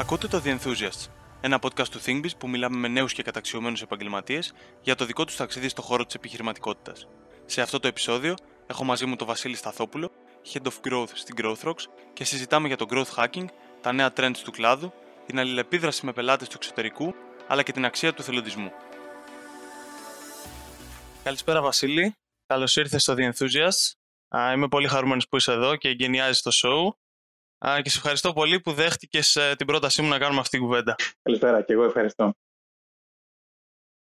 Ακούτε το The Enthusiasts, ένα podcast του ThinkBiz που μιλάμε με νέους και καταξιωμένους επαγγελματίες για το δικό τους ταξίδι στο χώρο της επιχειρηματικότητας. Σε αυτό το επεισόδιο έχω μαζί μου τον Βασίλη Σταθόπουλο, Head of Growth στην GrowthRox και συζητάμε για το growth hacking, τα νέα trends του κλάδου, την αλληλεπίδραση με πελάτες του εξωτερικού, αλλά και την αξία του θελοντισμού. Καλησπέρα Βασίλη, καλώς ήρθες στο The Enthusiasts. Είμαι πολύ χαρούμενος που είσαι εδώ και εγκαινιάζεις το show. Α, και σε ευχαριστώ πολύ που δέχτηκες ε, την πρότασή μου να κάνουμε αυτή την κουβέντα. Καλησπέρα και εγώ ευχαριστώ.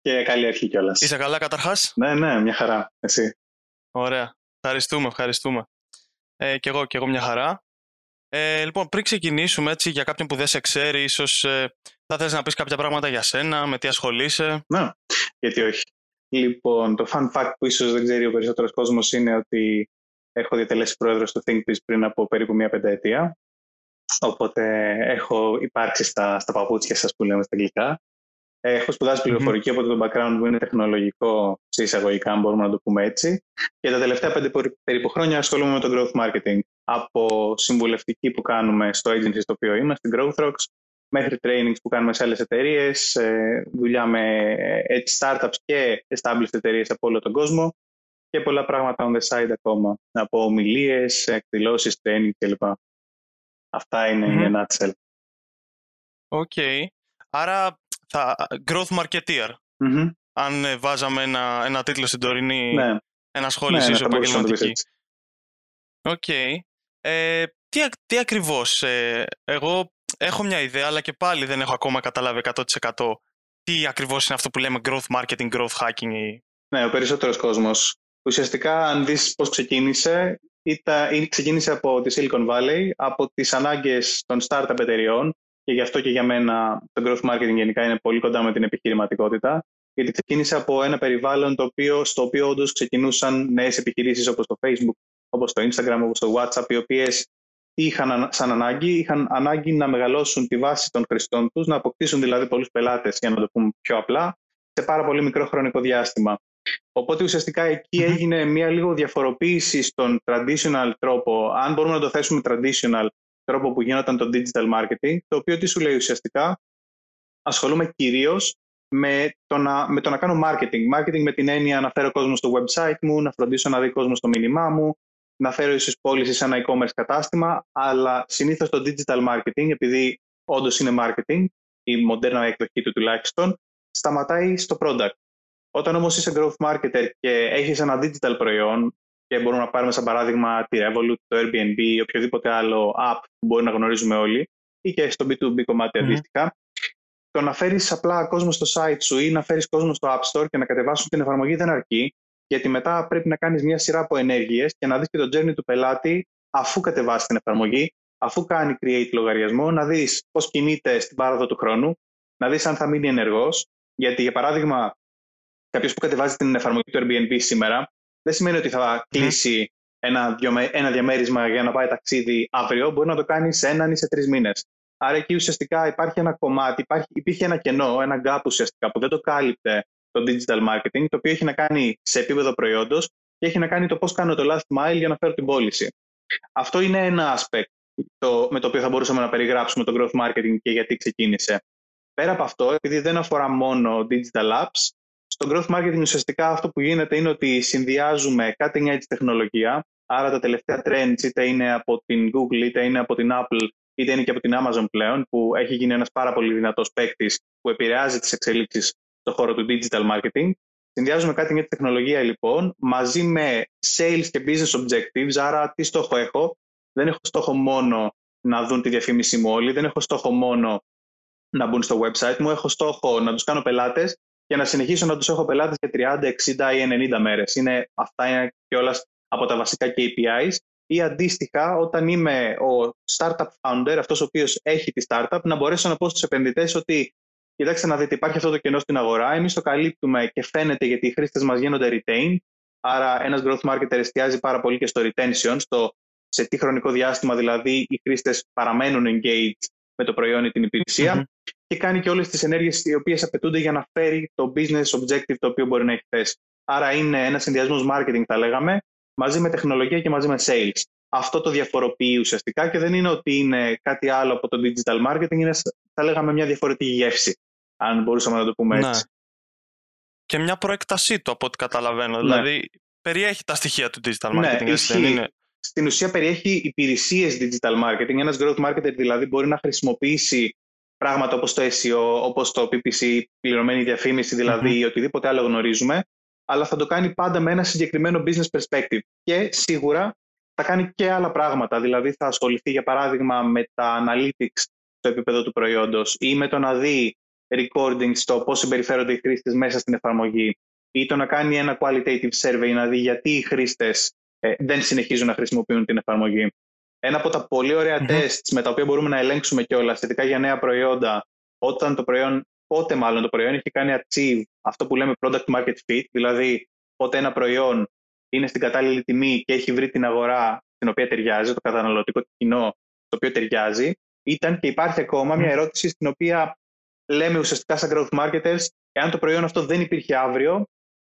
Και καλή αρχή κιόλας. Είσαι καλά καταρχάς; Ναι, ναι, μια χαρά. Εσύ; Ωραία. Ευχαριστούμε, ευχαριστούμε. Ε, και εγώ, και εγώ μια χαρά. Ε, λοιπόν, πριν ξεκινήσουμε έτσι, για κάποιον που δεν σε ξέρει, ίσως ε, θα θες να πεις κάποια πράγματα για σένα, με τι ασχολείσαι; Ναι, γιατί όχι. Λοιπόν, το fun fact που ίσως δεν ξέρει ο περισσότερος κόσμος είναι ότι έχω διατελέσει πρόεδρος του ThinkPiece πριν από περίπου μία πενταετία. Οπότε έχω υπάρξει στα, στα παπούτσια σας που λέμε στα αγγλικά. Έχω σπουδάσει πληροφορική, mm-hmm. οπότε το background μου είναι τεχνολογικό σε εισαγωγικά, αν μπορούμε να το πούμε έτσι. Και τα τελευταία πέντε περίπου χρόνια ασχολούμαι με το growth marketing. Από συμβουλευτική που κάνουμε στο agency στο οποίο είμαστε, στην GrowthRox, μέχρι trainings που κάνουμε σε άλλες εταιρείες, δουλειά με έτσι startups και established εταιρείες από όλο τον κόσμο και πολλά πράγματα on the side ακόμα, από ομιλίες, εκδηλώσεις, training κλπ. Αυτά είναι mm-hmm. η nutshell. OK. Okay. Άρα θα, growth marketeer. Mm-hmm. Αν ε, βάζαμε ένα, ένα τίτλο στην τωρινή ναι. ενασχόληση ναι, ναι, επαγγελματική. OK. Okay. Ε, τι, τι ακριβώς, ε, εγώ έχω μια ιδέα, αλλά και πάλι δεν έχω ακόμα καταλάβει 100% τι ακριβώς είναι αυτό που λέμε growth marketing, growth hacking. Ναι, ο περισσότερος κόσμος. Ουσιαστικά, αν δεις πώς ξεκίνησε, ήταν, ξεκίνησε από τη Silicon Valley, από τις ανάγκες των startup εταιριών και γι' αυτό και για μένα το growth marketing γενικά είναι πολύ κοντά με την επιχειρηματικότητα γιατί ξεκίνησε από ένα περιβάλλον το οποίο, στο οποίο όντως ξεκινούσαν νέες επιχειρήσεις όπως το Facebook, όπως το Instagram, όπως το WhatsApp, οι οποίες είχαν σαν ανάγκη, είχαν ανάγκη να μεγαλώσουν τη βάση των χρηστών τους, να αποκτήσουν δηλαδή πολλούς πελάτες, για να το πούμε πιο απλά, σε πάρα πολύ μικρό χρονικό διάστημα. Οπότε ουσιαστικά εκεί έγινε μια λίγο διαφοροποίηση στον traditional τρόπο, αν μπορούμε να το θέσουμε traditional τρόπο που γίνονταν το digital marketing, το οποίο τι σου λέει ουσιαστικά, ασχολούμαι κυρίως με, το να, με το να κάνω marketing. Marketing με την έννοια να φέρω κόσμο στο website μου, να φροντίσω να δει κόσμο στο μήνυμά μου, να φέρω ίσως πώληση σε ένα e-commerce κατάστημα, αλλά συνήθως το digital marketing, επειδή όντως είναι marketing, η μοντέρνα εκδοχή του τουλάχιστον, σταματάει στο product. Όταν όμως είσαι growth marketer και έχεις ένα digital προϊόν και μπορούμε να πάρουμε σαν παράδειγμα τη Revolut, το Airbnb ή οποιοδήποτε άλλο app που μπορεί να γνωρίζουμε όλοι ή και στο B2B κομμάτι mm αντίστοιχα, το να φέρεις απλά κόσμο στο site σου ή να φέρεις κόσμο στο App Store και να κατεβάσουν την εφαρμογή δεν αρκεί, γιατί μετά πρέπει να κάνεις μια σειρά από ενέργειες και να δεις και το journey του πελάτη αφού κατεβάσει την εφαρμογή, αφού κάνει create λογαριασμό, να δεις πώς κινείται στην πάροδο του χρόνου, να δεις αν θα μείνει ενεργός, γιατί για παράδειγμα κάποιος που κατεβάζει την εφαρμογή του Airbnb σήμερα, δεν σημαίνει ότι θα κλείσει ένα, ένα διαμέρισμα για να πάει ταξίδι αύριο. Μπορεί να το κάνει σε έναν ή σε τρεις μήνες. Άρα εκεί ουσιαστικά υπάρχει ένα κομμάτι, υπάρχει, υπήρχε ένα κενό, ένα gap ουσιαστικά που δεν το κάλυπτε το digital marketing, το οποίο έχει να κάνει σε επίπεδο προϊόντος και έχει να κάνει το πώς κάνω το last mile για να φέρω την πώληση. Αυτό είναι ένα aspect το, με το οποίο θα μπορούσαμε να περιγράψουμε το growth marketing και γιατί ξεκίνησε. Πέρα από αυτό, επειδή δεν αφορά μόνο digital apps, στο growth marketing ουσιαστικά αυτό που γίνεται είναι ότι συνδυάζουμε cutting edge τεχνολογία, άρα τα τελευταία trends είτε είναι από την Google, είτε είναι από την Apple, είτε είναι και από την Amazon πλέον, που έχει γίνει ένας πάρα πολύ δυνατός παίκτη που επηρεάζει τις εξελίξεις στον χώρο του digital marketing. Συνδυάζουμε cutting edge τεχνολογία λοιπόν μαζί με sales και business objectives, άρα τι στόχο έχω; Δεν έχω στόχο μόνο να δουν τη διαφήμιση μου όλοι, δεν έχω στόχο μόνο να μπουν στο website μου, έχω στόχο να τους κάνω πελάτες και να συνεχίσω να τους έχω πελάτες για 30, 60 ή 90 μέρες. Αυτά είναι κιόλα από τα βασικά KPIs. Ή αντίστοιχα, όταν είμαι ο startup founder, αυτός ο οποίος έχει τη startup, να μπορέσω να πω στους επενδυτές ότι κοιτάξτε να δείτε, υπάρχει αυτό το κενό στην αγορά. Εμείς το καλύπτουμε και φαίνεται γιατί οι χρήστες μας γίνονται retain. Άρα, ένας growth marketer εστιάζει πάρα πολύ και στο retention, στο σε τι χρονικό διάστημα δηλαδή οι χρήστες παραμένουν engaged με το προϊόν ή την υπηρεσία και κάνει και όλες τις ενέργειες οι οποίες απαιτούνται για να φέρει το business objective το οποίο μπορεί να έχει θέσει. Άρα είναι ένας συνδυασμός marketing, θα λέγαμε, μαζί με τεχνολογία και μαζί με sales. αυτό το διαφοροποιεί ουσιαστικά και δεν είναι ότι είναι κάτι άλλο από το digital marketing, είναι θα λέγαμε μια διαφορετική γεύση, αν μπορούσαμε να το πούμε ναι. έτσι. Και μια προέκτασή του από ό,τι καταλαβαίνω, ναι. δηλαδή περιέχει τα στοιχεία του digital ναι, marketing, ναι, δεν είναι; Στην ουσία περιέχει υπηρεσίες digital marketing. Ένας growth marketer δηλαδή μπορεί να χρησιμοποιήσει πράγματα όπως το SEO, όπως το PPC, πληρωμένη διαφήμιση δηλαδή, ή οτιδήποτε άλλο γνωρίζουμε, αλλά θα το κάνει πάντα με ένα συγκεκριμένο business perspective. Και σίγουρα θα κάνει και άλλα πράγματα. Δηλαδή θα ασχοληθεί για παράδειγμα με τα analytics στο επίπεδο του προϊόντος ή με το να δει recording στο πώς συμπεριφέρονται οι χρήστες μέσα στην εφαρμογή ή το να κάνει ένα qualitative survey να δει γιατί οι χρήστες ε, δεν συνεχίζουν να χρησιμοποιούν την εφαρμογή. Ένα από τα πολύ ωραία mm-hmm. tests με τα οποία μπορούμε να ελέγξουμε κιόλας σχετικά για νέα προϊόντα, όταν το προϊόν, πότε μάλλον το προϊόν έχει κάνει achieve αυτό που λέμε product market fit, δηλαδή πότε ένα προϊόν είναι στην κατάλληλη τιμή και έχει βρει την αγορά στην οποία ταιριάζει, το καταναλωτικό κοινό το οποίο ταιριάζει, ήταν και υπάρχει ακόμα μια ερώτηση στην οποία λέμε ουσιαστικά σαν growth marketers, εάν το προϊόν αυτό δεν υπήρχε αύριο,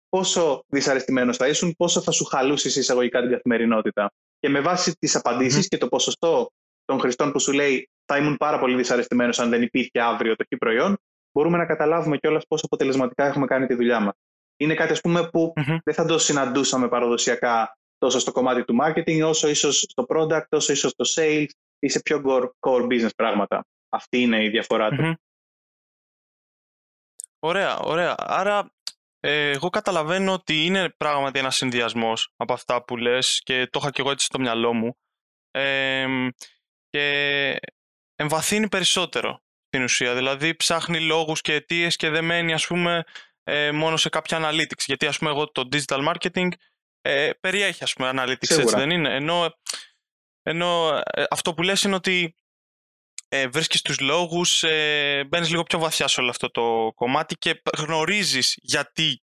πόσο δυσαρεστημένος θα ήσουν, πόσο θα σου χαλούσε εισαγωγικά την καθημερινότητα. Και με βάση τις απαντήσεις και το ποσοστό των χρηστών που σου λέει θα ήμουν πάρα πολύ δυσαρεστημένος αν δεν υπήρχε αύριο το χ προϊόν, μπορούμε να καταλάβουμε κιόλας πόσο αποτελεσματικά έχουμε κάνει τη δουλειά μας. Είναι κάτι ας πούμε, που δεν θα το συναντούσαμε παραδοσιακά τόσο στο κομμάτι του marketing, όσο ίσως στο product, όσο ίσως στο sales ή σε πιο core business πράγματα. Αυτή είναι η διαφορά του. Ωραία, ωραία. Άρα ε, εγώ καταλαβαίνω ότι είναι πράγματι ένας συνδυασμός από αυτά που λες και το είχα και εγώ έτσι στο μυαλό μου και εμβαθύνει περισσότερο στην ουσία. Δηλαδή ψάχνει λόγους και αιτίες και δεν μένει ας πούμε ε, μόνο σε κάποια analytics. Γιατί ας πούμε εγώ το digital marketing ε, περιέχει ας πούμε analytics έτσι δεν είναι. Ενώ, ενώ ε, αυτό που λες είναι ότι ε, βρίσκεις τους λόγους, ε, μπαίνεις λίγο πιο βαθιά σε όλο αυτό το κομμάτι και γνωρίζεις γιατί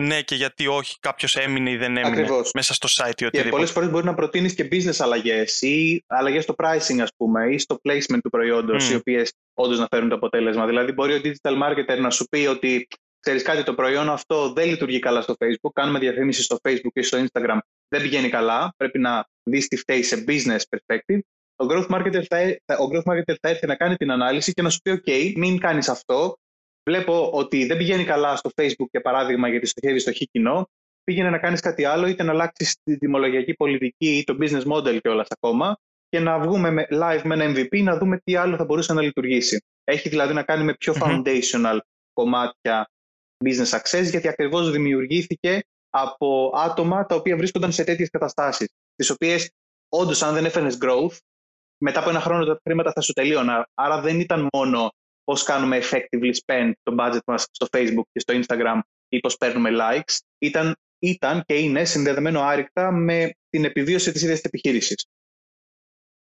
ναι και γιατί όχι κάποιος έμεινε ή δεν έμεινε Ακριβώς. μέσα στο site ή οτιδήποτε. Και πολλές φορές μπορεί να προτείνεις και business αλλαγές ή αλλαγές στο pricing, ας πούμε, ή στο placement του προϊόντος, οι οποίες όντως να φέρουν το αποτέλεσμα. Δηλαδή, μπορεί ο digital marketer να σου πει ότι ξέρεις κάτι, το προϊόν αυτό δεν λειτουργεί καλά στο Facebook. Κάνουμε διαφήμιση στο Facebook ή στο Instagram. Δεν πηγαίνει καλά. Πρέπει να δεις τι φταίει σε business perspective ο growth marketer θα, ο growth marketer θα έρθει να κάνει την ανάλυση και να σου πει: OK, μην κάνεις αυτό. Βλέπω ότι δεν πηγαίνει καλά στο Facebook, για παράδειγμα, γιατί στοχεύεις στο χ κοινό. Πήγαινε να κάνεις κάτι άλλο, είτε να αλλάξεις τη τιμολογιακή πολιτική ή το business model κιόλα ακόμα, και να βγούμε με, live με ένα MVP να δούμε τι άλλο θα μπορούσε να λειτουργήσει. Έχει δηλαδή να κάνει με πιο foundational κομμάτια business success, γιατί ακριβώς δημιουργήθηκε από άτομα τα οποία βρίσκονταν σε τέτοιες καταστάσεις, τις οποίες όντως, αν δεν έφερνες growth, μετά από ένα χρόνο τα χρήματα θα σου τελείωναν. Άρα δεν ήταν μόνο πώς κάνουμε effectively spend το budget μας στο Facebook και στο Instagram ή πώς παίρνουμε likes. Ήταν, ήταν και είναι συνδεδεμένο άρρηκτα με την επιβίωση της ίδιας της επιχείρησης.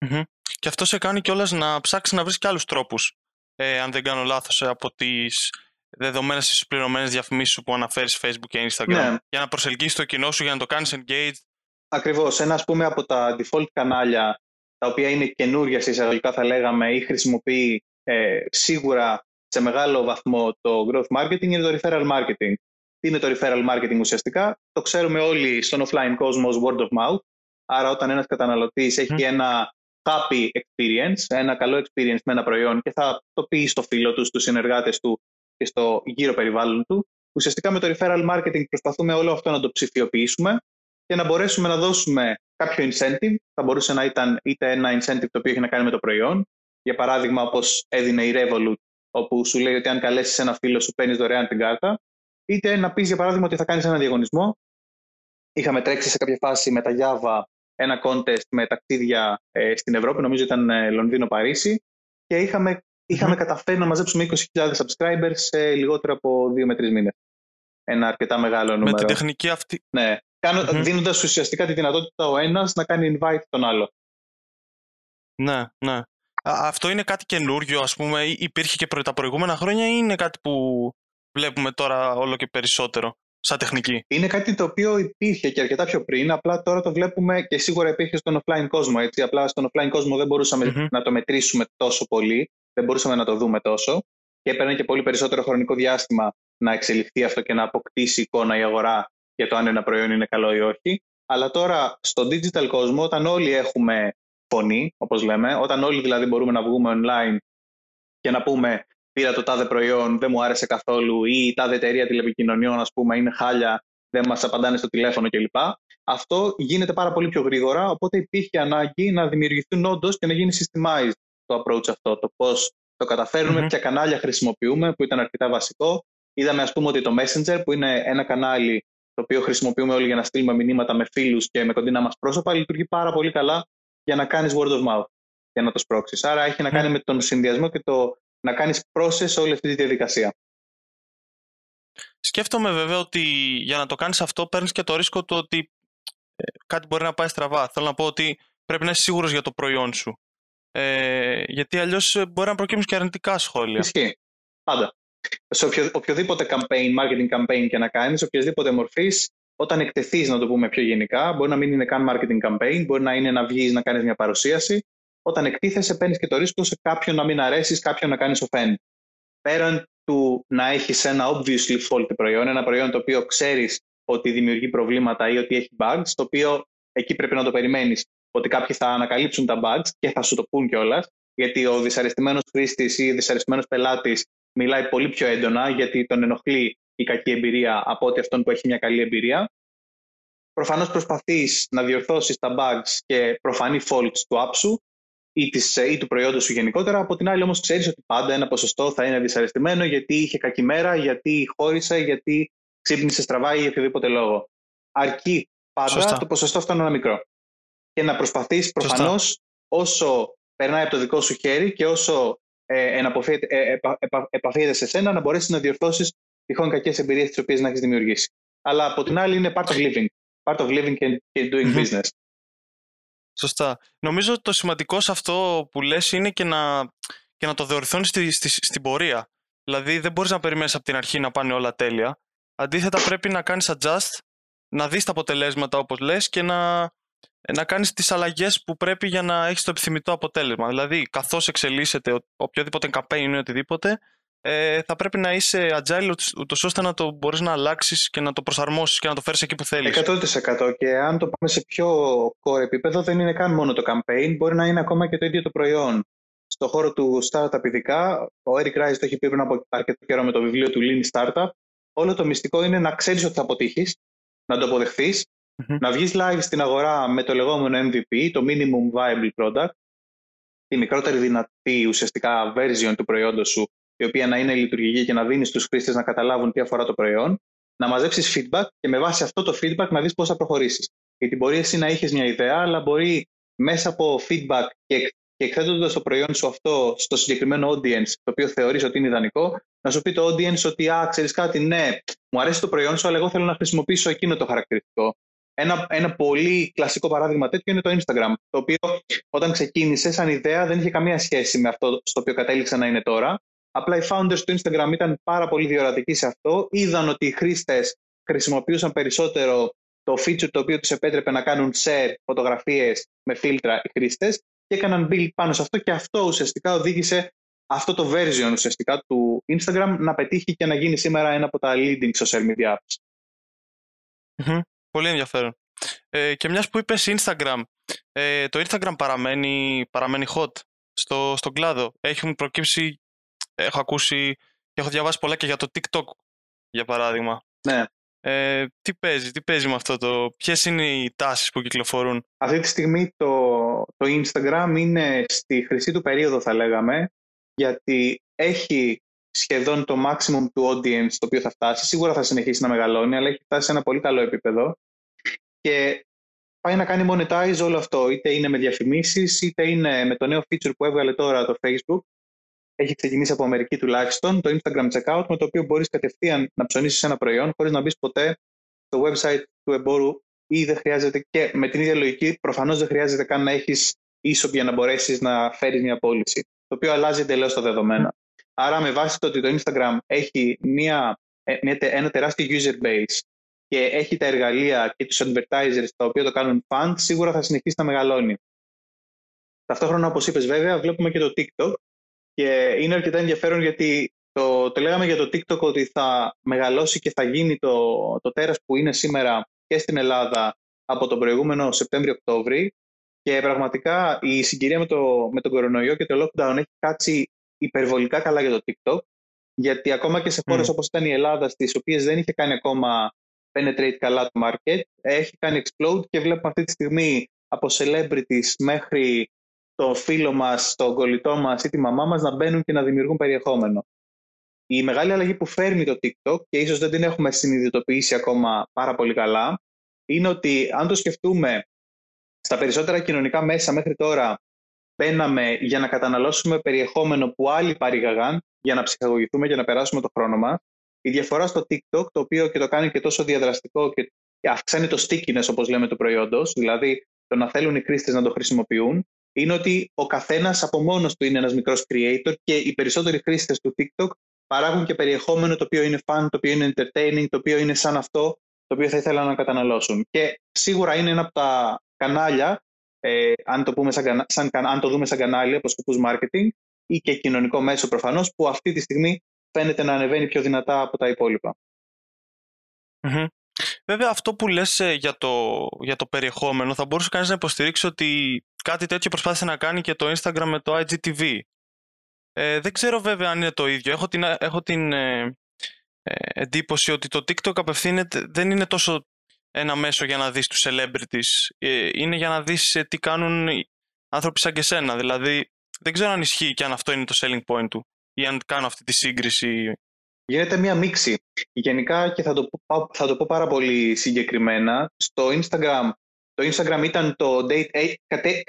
Mm-hmm. Και αυτό σε κάνει κιόλας να ψάξεις να βρεις και άλλους τρόπους. Ε, αν δεν κάνω λάθος, από τις δεδομένες ή πληρωμένε διαφημίσεις που αναφέρεις Facebook και Instagram. Ναι. Για να προσελκύσεις το κοινό σου, για να το κάνεις engaged. Ακριβώς. Ένα ας πούμε από τα default κανάλια τα οποία είναι καινούργια σε εισαγωγικά θα λέγαμε ή χρησιμοποιεί ε, σίγουρα σε μεγάλο βαθμό το growth marketing είναι το referral marketing. Τι είναι το referral marketing ουσιαστικά, το ξέρουμε όλοι στον offline κόσμος ως word of mouth. Άρα όταν ένας καταναλωτής έχει ένα happy experience, ένα καλό experience με ένα προϊόν και θα το πει στο φίλο του, στους συνεργάτες του και στο γύρω περιβάλλον του, ουσιαστικά με το referral marketing προσπαθούμε όλο αυτό να το ψηφιοποιήσουμε και να μπορέσουμε να δώσουμε κάποιο incentive. Θα μπορούσε να ήταν είτε ένα incentive το οποίο έχει να κάνει με το προϊόν. Για παράδειγμα, όπως έδινε η Revolut, όπου σου λέει ότι αν καλέσεις ένα φίλο σου παίρνεις δωρεάν την κάρτα. Είτε να πεις, για παράδειγμα, ότι θα κάνεις ένα διαγωνισμό. Είχαμε τρέξει σε κάποια φάση με τα Java ένα contest με ταξίδια ε, στην Ευρώπη, νομίζω ήταν ε, Λονδίνο-Παρίσι. Και είχαμε, είχαμε καταφέρει να μαζέψουμε 20.000 subscribers σε λιγότερο από 2 με 3 μήνες. Ένα αρκετά μεγάλο νούμερο. Με την τεχνική αυτή. Ναι, κάνω, mm-hmm. δίνοντας ουσιαστικά τη δυνατότητα ο ένας να κάνει invite τον άλλο. Ναι, ναι. Αυτό είναι κάτι καινούργιο, ας πούμε, υπήρχε και τα προηγούμενα χρόνια ή είναι κάτι που βλέπουμε τώρα όλο και περισσότερο σαν τεχνική; Είναι κάτι το οποίο υπήρχε και αρκετά πιο πριν, απλά τώρα το βλέπουμε και σίγουρα υπήρχε στον offline κόσμο. Έτσι. Απλά στον offline κόσμο δεν μπορούσαμε mm-hmm. να το μετρήσουμε τόσο πολύ, δεν μπορούσαμε να το δούμε τόσο και έπαιρνε και πολύ περισσότερο χρονικό διάστημα να εξελιχθεί αυτό και να αποκτήσει εικόνα η αγορά για το αν ένα προϊόν είναι καλό ή όχι. Αλλά τώρα στο digital κόσμο, όταν όλοι έχουμε φωνή, όπως λέμε, όταν όλοι δηλαδή μπορούμε να βγούμε online και να πούμε πήρα το τάδε προϊόν, δεν μου άρεσε καθόλου ή η τάδε εταιρεία τηλεπικοινωνιών, ας πούμε, είναι χάλια, δεν μας απαντάνε στο τηλέφωνο κλπ. Αυτό γίνεται πάρα πολύ πιο γρήγορα, οπότε υπήρχε ανάγκη να δημιουργηθούν όντως και να γίνει systemized το approach αυτό, το πώς το καταφέρνουμε, mm-hmm. ποια κανάλια χρησιμοποιούμε, που ήταν αρκετά βασικό. Είδαμε, ας πούμε, ότι το Messenger, που είναι ένα κανάλι το οποίο χρησιμοποιούμε όλοι για να στείλουμε μηνύματα με φίλους και με κοντινά μας πρόσωπα, λειτουργεί πάρα πολύ καλά για να κάνεις word of mouth, για να το σπρώξεις. Άρα έχει να κάνει με τον συνδυασμό και το να κάνεις process όλη αυτή τη διαδικασία. Σκέφτομαι βέβαια ότι για να το κάνεις αυτό παίρνεις και το ρίσκο του ότι ε, κάτι μπορεί να πάει στραβά. Θέλω να πω ότι πρέπει να είσαι σίγουρος για το προϊόν σου. Ε, γιατί αλλιώς ε, μπορεί να προκύψουν και αρνητικά σχόλια. Ισχύει. Πάντα. Σε οποιο, οποιοδήποτε campaign, marketing campaign και να κάνεις, οποιοδήποτε μορφής, όταν εκτεθείς, να το πούμε πιο γενικά, μπορεί να μην είναι καν marketing campaign, μπορεί να είναι να βγεις να κάνεις μια παρουσίαση, όταν εκτίθεσαι, παίρνεις και το ρίσκο σε κάποιον να μην αρέσεις, κάποιον να κάνεις offend. Πέραν του να έχεις ένα obviously faulty προϊόν, ένα προϊόν το οποίο ξέρεις ότι δημιουργεί προβλήματα ή ότι έχει bugs, το οποίο εκεί πρέπει να το περιμένεις ότι κάποιοι θα ανακαλύψουν τα bugs και θα σου το πούν κιόλας, γιατί ο δυσαρεστημένος χρήστης ή ο δυσαρεστημένος πελάτης μιλάει πολύ πιο έντονα, γιατί τον ενοχλεί η κακή εμπειρία από ότι αυτόν που έχει μια καλή εμπειρία. Προφανώς προσπαθείς να διορθώσεις τα bugs και προφανή faults του app σου ή, της, ή του προϊόντος σου γενικότερα. Από την άλλη όμως ξέρεις ότι πάντα ένα ποσοστό θα είναι δυσαρεστημένο γιατί είχε κακή μέρα, γιατί χώρισε, γιατί ξύπνησε στραβά ή για οποιοδήποτε λόγο. Αρκεί πάντα το ποσοστό αυτό είναι ένα μικρό. Και να προσπαθείς προφανώς όσο περνάει από το δικό σου χέρι και όσο ε, ε, επαφίεται σε σένα να μπορέσεις να διορθώσεις τυχόν κακές εμπειρίες τις οποίες να έχεις δημιουργήσει. Αλλά από την άλλη είναι part of living. Part of living and doing business. Σωστά. Νομίζω ότι το σημαντικό σε αυτό που λες είναι και να, και να το διορθώνεις στη, στη, στην πορεία. Δηλαδή δεν μπορείς να περιμένεις από την αρχή να πάνε όλα τέλεια. Αντίθετα πρέπει να κάνεις adjust, να δεις τα αποτελέσματα όπως λες και να, να κάνεις τις αλλαγές που πρέπει για να έχεις το επιθυμητό αποτέλεσμα. Δηλαδή καθώς εξελίσσεται οποιοδήποτε campaign ή οτιδήποτε, ε, θα πρέπει να είσαι agile ούτως ώστε να το μπορείς να αλλάξεις και να το προσαρμόσεις και να το φέρεις εκεί που θέλεις. 100% και αν το πάμε σε πιο core επίπεδο δεν είναι καν μόνο το campaign, μπορεί να είναι ακόμα και το ίδιο το προϊόν. Στο χώρο του startup ειδικά, ο Eric Rice το έχει πει πριν από αρκετό καιρό με το βιβλίο του Lean Startup, όλο το μυστικό είναι να ξέρεις ότι θα αποτύχεις, να το αποδεχθεις να βγεις live στην αγορά με το λεγόμενο MVP, το Minimum Viable Product, τη μικρότερη δυνατή ουσιαστικά version του προϊόντος σου η οποία να είναι λειτουργική και να δίνεις στους χρήστες να καταλάβουν τι αφορά το προϊόν, να μαζέψεις feedback και με βάση αυτό το feedback να δεις πώς θα προχωρήσεις. Γιατί μπορεί εσύ να έχεις μια ιδέα, αλλά μπορεί μέσα από feedback και, και εκθέτοντας το προϊόν σου αυτό στο συγκεκριμένο audience, το οποίο θεωρείς ότι είναι ιδανικό, να σου πει το audience ότι, α, ξέρεις κάτι, ναι, μου αρέσει το προϊόν σου, αλλά εγώ θέλω να χρησιμοποιήσω εκείνο το χαρακτηριστικό. Ένα, ένα πολύ κλασικό παράδειγμα τέτοιο είναι το Instagram, το οποίο όταν ξεκίνησε σαν ιδέα δεν είχε καμία σχέση με αυτό στο οποίο κατέληξε να είναι τώρα. Απλά οι founders του Instagram ήταν πάρα πολύ διορατικοί σε αυτό. Είδαν ότι οι χρήστες χρησιμοποιούσαν περισσότερο το feature το οποίο τους επέτρεπε να κάνουν share φωτογραφίες με φίλτρα οι χρήστες και έκαναν build πάνω σε αυτό και αυτό ουσιαστικά οδήγησε αυτό το version ουσιαστικά του Instagram να πετύχει και να γίνει σήμερα ένα από τα leading social media apps. Πολύ ενδιαφέρον. Ε, και μιας που είπες Instagram, ε, το Instagram παραμένει, παραμένει hot στο, στον κλάδο. Έχουν προκύψει έχω ακούσει και έχω διαβάσει πολλά και για το TikTok, για παράδειγμα. Ναι. Ε, τι παίζει, τι παίζει με αυτό το... Ποιες είναι οι τάσεις που κυκλοφορούν; Αυτή τη στιγμή το, το Instagram είναι στη χρυσή του περίοδο θα λέγαμε γιατί έχει σχεδόν το maximum του audience το οποίο θα φτάσει. Σίγουρα θα συνεχίσει να μεγαλώνει αλλά έχει φτάσει σε ένα πολύ καλό επίπεδο και πάει να κάνει monetize όλο αυτό. Είτε είναι με διαφημίσεις είτε είναι με το νέο feature που έβγαλε τώρα το Facebook έχει ξεκινήσει από Αμερική τουλάχιστον, το Instagram Checkout, με το οποίο μπορείς κατευθείαν να ψωνίσεις ένα προϊόν χωρίς να μπεις ποτέ στο website του εμπόρου ή δεν χρειάζεται και με την ίδια λογική, προφανώς δεν χρειάζεται καν να έχεις ίσο για να μπορέσεις να φέρεις μια πώληση. Το οποίο αλλάζει εντελώς τα δεδομένα. Άρα, με βάση το ότι το Instagram έχει μια, ε, ένα τεράστιο user base και έχει τα εργαλεία και τους advertisers τα οποία το κάνουν fund, σίγουρα θα συνεχίσει να μεγαλώνει. Ταυτόχρονα, όπως είπες, βέβαια, βλέπουμε και το TikTok, και είναι αρκετά ενδιαφέρον γιατί το, το λέγαμε για το TikTok ότι θα μεγαλώσει και θα γίνει το, το τέρας που είναι σήμερα και στην Ελλάδα από τον προηγούμενο Σεπτέμβριο-Οκτώβρη και πραγματικά η συγκυρία με, το, με τον κορονοϊό και το lockdown έχει κάτσει υπερβολικά καλά για το TikTok γιατί ακόμα και σε χώρες mm. όπως ήταν η Ελλάδα στις οποίες δεν είχε κάνει ακόμα penetrate καλά το market έχει κάνει explode και βλέπουμε αυτή τη στιγμή από celebrities μέχρι το φίλο μας, το κολλητό μας ή τη μαμά μας να μπαίνουν και να δημιουργούν περιεχόμενο. Η μεγάλη αλλαγή που φέρνει το TikTok και ίσως δεν την έχουμε συνειδητοποιήσει ακόμα πάρα πολύ καλά είναι ότι αν το σκεφτούμε στα περισσότερα κοινωνικά μέσα μέχρι τώρα μπαίναμε για να καταναλώσουμε περιεχόμενο που άλλοι παρήγαγαν για να ψυχαγωγηθούμε, για να περάσουμε το χρόνο μας. Η διαφορά στο TikTok, το οποίο και το κάνει και τόσο διαδραστικό και αυξάνει το stickiness, όπως λέμε, του προϊόντος, δηλαδή το να θέλουν οι χρήστες να το χρησιμοποιούν, είναι ότι ο καθένας από μόνος του είναι ένας μικρός creator και οι περισσότεροι χρήστες του TikTok παράγουν και περιεχόμενο το οποίο είναι fun, το οποίο είναι entertaining, το οποίο είναι σαν αυτό το οποίο θα ήθελαν να καταναλώσουν. Και σίγουρα είναι ένα από τα κανάλια, ε, αν, το πούμε σαν, σαν, αν το δούμε σαν κανάλι από σκοπούς marketing ή και κοινωνικό μέσο προφανώς, που αυτή τη στιγμή φαίνεται να ανεβαίνει πιο δυνατά από τα υπόλοιπα. Βέβαια αυτό που λες ε, για το, για το περιεχόμενο θα μπορούσε κανείς να υποστηρίξει ότι κάτι τέτοιο προσπάθησε να κάνει και το Instagram με το IGTV. Ε, δεν ξέρω βέβαια αν είναι το ίδιο. Έχω την, έχω την ε, ε, εντύπωση ότι το TikTok απευθύνεται, δεν είναι τόσο ένα μέσο για να δεις τους celebrities. Ε, είναι για να δεις τι κάνουν άνθρωποι σαν και σένα. Δηλαδή δεν ξέρω αν ισχύει και αν αυτό είναι το selling point του ή αν κάνω αυτή τη σύγκριση. Γίνεται μία μίξη. Γενικά και θα το, πω, θα το πω πάρα πολύ συγκεκριμένα. Στο Instagram το Instagram ήταν το date, ε,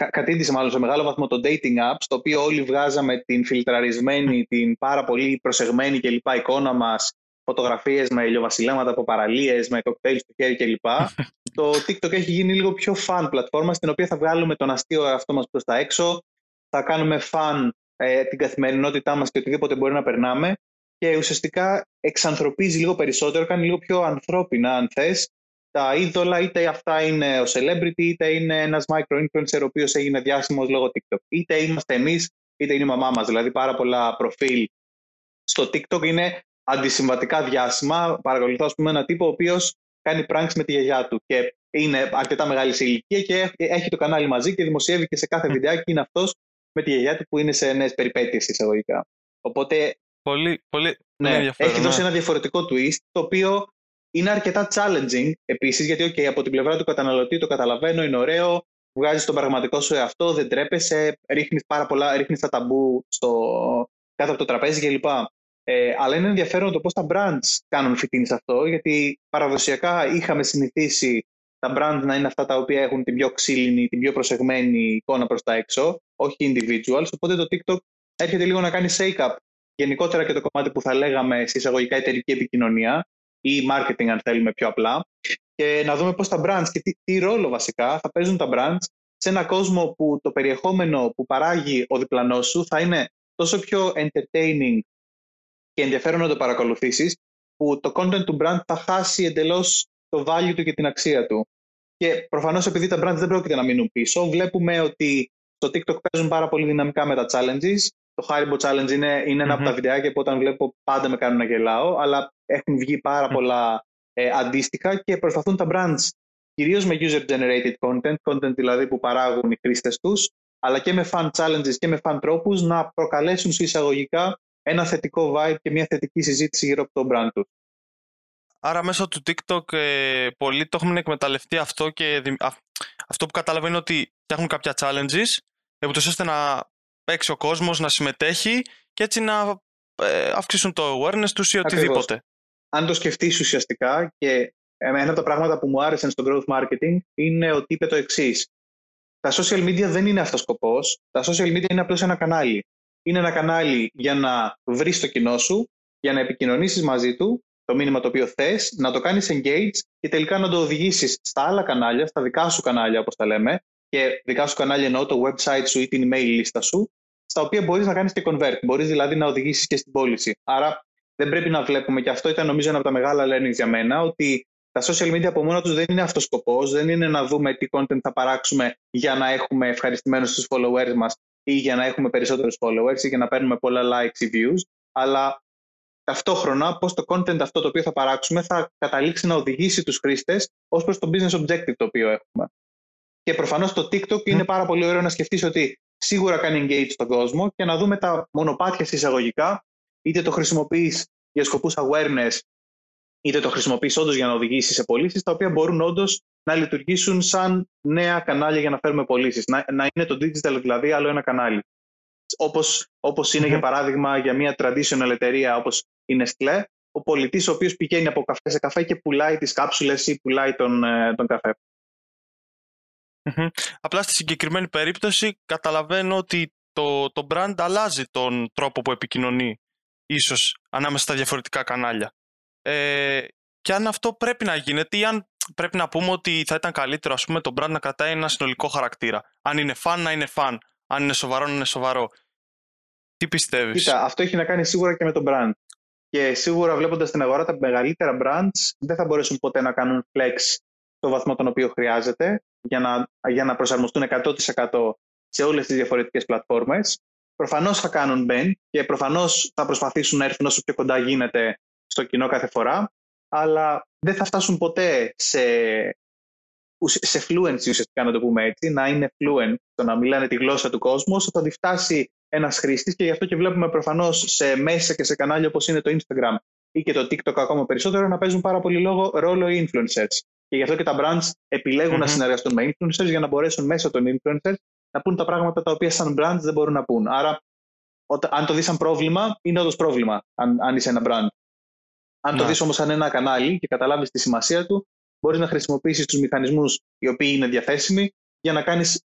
κατήντησε μάλλον σε μεγάλο βαθμό το dating app, στο οποίο όλοι βγάζαμε την φιλτραρισμένη, την πάρα πολύ προσεγμένη κλπ. εικόνα μας, φωτογραφίες με ηλιοβασιλέματα από παραλίες, με κοκτέιλ στο χέρι κλπ. το TikTok έχει γίνει λίγο πιο fun πλατφόρμα, στην οποία θα βγάλουμε τον αστείο αυτό μας προς τα έξω, θα κάνουμε fun ε, την καθημερινότητά μας και οτιδήποτε μπορεί να περνάμε και ουσιαστικά εξανθρωπίζει λίγο περισσότερο, κάνει λίγο πιο ανθρώπινα αν θες τα είδωλα, είτε αυτά είναι ο celebrity, είτε είναι ένας micro-influencer ο οποίος έγινε διάσημος λόγω TikTok. Είτε είμαστε εμείς, είτε είναι η μαμά μας. Δηλαδή, πάρα πολλά προφίλ στο TikTok είναι αντισυμβατικά διάσημα. Παρακολουθώ, ας πούμε, ένα τύπο ο οποίος κάνει pranks με τη γιαγιά του και είναι αρκετά μεγάλη σε ηλικία και έχει το κανάλι μαζί και δημοσιεύει και σε κάθε βιντεάκι είναι αυτός με τη γιαγιά του που είναι σε νέες περιπέτειες εισαγωγικά. Οπότε. Πολύ, πολύ, ναι, Έχει δώσει ναι. ένα διαφορετικό twist το οποίο είναι αρκετά challenging επίσης, γιατί okay, από την πλευρά του καταναλωτή το καταλαβαίνω, είναι ωραίο, βγάζει τον πραγματικό σου εαυτό, δεν τρέπεσαι, ρίχνεις πάρα πολλά, ρίχνεις τα ταμπού στο, κάτω από το τραπέζι κλπ. Ε, αλλά είναι ενδιαφέρον το πώς τα brands κάνουν φοιτήν σε αυτό, γιατί παραδοσιακά είχαμε συνηθίσει τα brands να είναι αυτά τα οποία έχουν την πιο ξύλινη, την πιο προσεγμένη εικόνα προς τα έξω, όχι individuals. Οπότε το TikTok έρχεται λίγο να κάνει shake-up γενικότερα και το κομμάτι που θα λέγαμε σε εισαγωγικά εταιρική επικοινωνία, ή marketing αν θέλουμε πιο απλά και να δούμε πώς τα brands και τι, τι ρόλο βασικά θα παίζουν τα brands σε ένα κόσμο που το περιεχόμενο που παράγει ο διπλανός σου θα είναι τόσο πιο entertaining και ενδιαφέρον να το παρακολουθήσεις που το content του brand θα χάσει εντελώς το value του και την αξία του. Και προφανώς επειδή τα brands δεν πρόκειται να μείνουν πίσω, βλέπουμε ότι στο TikTok παίζουν πάρα πολύ δυναμικά με τα challenges. Το Haribo Challenge είναι, είναι ένα από τα βιντεάκια που όταν βλέπω πάντα με κάνουν να γελάω, αλλά έχουν βγει πάρα πολλά ε, αντίστοιχα και προσπαθούν τα brands κυρίως με user-generated content, content δηλαδή που παράγουν οι χρήστες τους, αλλά και με fan challenges και με fan τρόπου να προκαλέσουν σε εισαγωγικά ένα θετικό vibe και μια θετική συζήτηση γύρω από το brand τους. Άρα μέσω του TikTok ε, πολλοί το έχουν εκμεταλλευτεί αυτό και αυτό που καταλαβαίνω είναι ότι φτιάχνουν κάποια challenges ώστε να παίξει ο κόσμος, να συμμετέχει και έτσι να ε, αυξήσουν το awareness τους ή οτιδήποτε. Αν το σκεφτείς ουσιαστικά και ένα από τα πράγματα που μου άρεσαν στο growth marketing είναι ότι είπε το εξής. Τα social media δεν είναι αυτός σκοπός. Τα social media είναι απλώς ένα κανάλι. Είναι ένα κανάλι για να βρεις το κοινό σου, για να επικοινωνήσεις μαζί του το μήνυμα το οποίο θες, να το κάνεις engage και τελικά να το οδηγήσεις στα άλλα κανάλια, στα δικά σου κανάλια όπως τα λέμε, και δικά σου κανάλια εννοώ το website σου ή την email λίστα σου, στα οποία μπορείς να κάνεις και convert. Μπορείς δηλαδή να οδηγήσεις και στην πώληση. Άρα δεν πρέπει να βλέπουμε, και αυτό ήταν νομίζω ένα από τα μεγάλα learnings για μένα, ότι τα social media από μόνο τους δεν είναι αυτός σκοπός, δεν είναι να δούμε τι content θα παράξουμε για να έχουμε ευχαριστημένους τους followers μας ή για να έχουμε περισσότερους followers ή για να παίρνουμε πολλά likes ή views, αλλά ταυτόχρονα πώς το content αυτό το οποίο θα παράξουμε θα καταλήξει να οδηγήσει τους χρήστες ως προς το business objective το οποίο έχουμε. Και προφανώς το TikTok είναι πάρα πολύ ωραίο να σκεφτείς ότι σίγουρα κάνει engage στον κόσμο και να δούμε τα μονοπάτια εισαγωγικά, είτε το χρησιμοποιείς για σκοπούς awareness, είτε το χρησιμοποιείς όντως για να οδηγήσει σε πωλήσεις, τα οποία μπορούν όντως να λειτουργήσουν σαν νέα κανάλια για να φέρουμε πωλήσεις. Να, να είναι το digital δηλαδή άλλο ένα κανάλι. Όπως, όπως είναι για παράδειγμα για μια traditional εταιρεία όπως είναι Nestlé, ο πολιτής ο οποίος πηγαίνει από καφέ σε καφέ και πουλάει τις κάψουλες ή πουλάει τον, ε, τον καφέ. Απλά στη συγκεκριμένη περίπτωση καταλαβαίνω ότι το, το brand αλλάζει τον τρόπο που επικοινωνεί ίσως ανάμεσα στα διαφορετικά κανάλια. Ε, και αν αυτό πρέπει να γίνεται ή αν πρέπει να πούμε ότι θα ήταν καλύτερο ας πούμε, το brand να κρατάει ένα συνολικό χαρακτήρα. Αν είναι fan να είναι fan, αν είναι σοβαρό να είναι σοβαρό. Τι πιστεύεις; Κοίτα, αυτό έχει να κάνει σίγουρα και με το brand. Και σίγουρα βλέποντας την αγορά τα μεγαλύτερα brands δεν θα μπορέσουν ποτέ να κάνουν flex στο βαθμό τον οποίο χρειάζεται για να, για να προσαρμοστούν 100% σε όλες τις διαφορετικές πλατφόρμες. Προφανώς θα κάνουν bend και προφανώς θα προσπαθήσουν να έρθουν όσο πιο κοντά γίνεται στο κοινό κάθε φορά, αλλά δεν θα φτάσουν ποτέ σε, σε fluency ουσιαστικά να το πούμε έτσι, να είναι fluent, το να μιλάνε τη γλώσσα του κόσμου, όσο θα τη φτάσει ένας χρήστης και γι' αυτό και βλέπουμε προφανώς σε μέσα και σε κανάλια όπως είναι το Instagram ή και το TikTok ακόμα περισσότερο να παίζουν πάρα πολύ λόγο, ρόλο οι influencers. Και γι' αυτό και τα brands επιλεγουν να συνεργαστούν με influencers για να μπορέσουν μέσω των influencers να πούν τα πράγματα τα οποία σαν brands δεν μπορούν να πούν. Άρα, αν το δεις σαν πρόβλημα, είναι όντως πρόβλημα, αν, αν είσαι ένα brand. Αν το ναι. δεις όμως σαν ένα κανάλι και καταλάβεις τη σημασία του, μπορείς να χρησιμοποιήσεις τους μηχανισμούς οι οποίοι είναι διαθέσιμοι για να κάνεις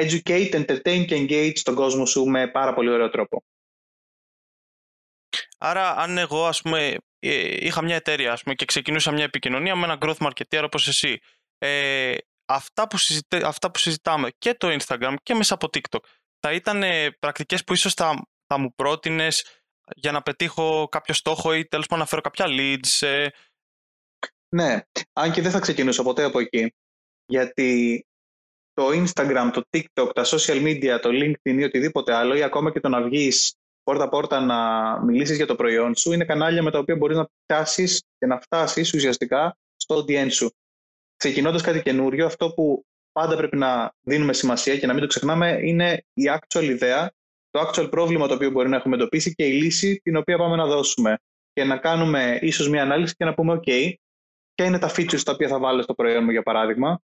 educate, entertain και engage τον κόσμο σου με πάρα πολύ ωραίο τρόπο. Άρα, αν εγώ ας πούμε, ε, είχα μια εταιρεία ας πούμε, και ξεκινούσα μια επικοινωνία με ένα growth marketer όπως εσύ, ε, αυτά, που αυτά που συζητάμε και το Instagram και μέσα από TikTok, θα ήταν πρακτικές που ίσως θα, θα μου πρότεινες για να πετύχω κάποιο στόχο ή τέλος πάντων να φέρω κάποια leads. Ε... Ναι, αν και δεν θα ξεκινήσω ποτέ από εκεί. Γιατί το Instagram, το TikTok, τα social media, το LinkedIn ή οτιδήποτε άλλο ή ακόμα και το να βγεις πόρτα-πόρτα να μιλήσεις για το προϊόν σου είναι κανάλια με τα οποία μπορείς να πιάσεις και να φτάσεις ουσιαστικά στο audience σου. Ξεκινώντας κάτι καινούριο, αυτό που πάντα πρέπει να δίνουμε σημασία και να μην το ξεχνάμε είναι η actual ιδέα, το actual πρόβλημα το οποίο μπορεί να έχουμε εντοπίσει και η λύση την οποία πάμε να δώσουμε. Και να κάνουμε ίσως μια ανάλυση και να πούμε OK, ποια είναι τα features τα οποία θα βάλω στο προϊόν μου για παράδειγμα,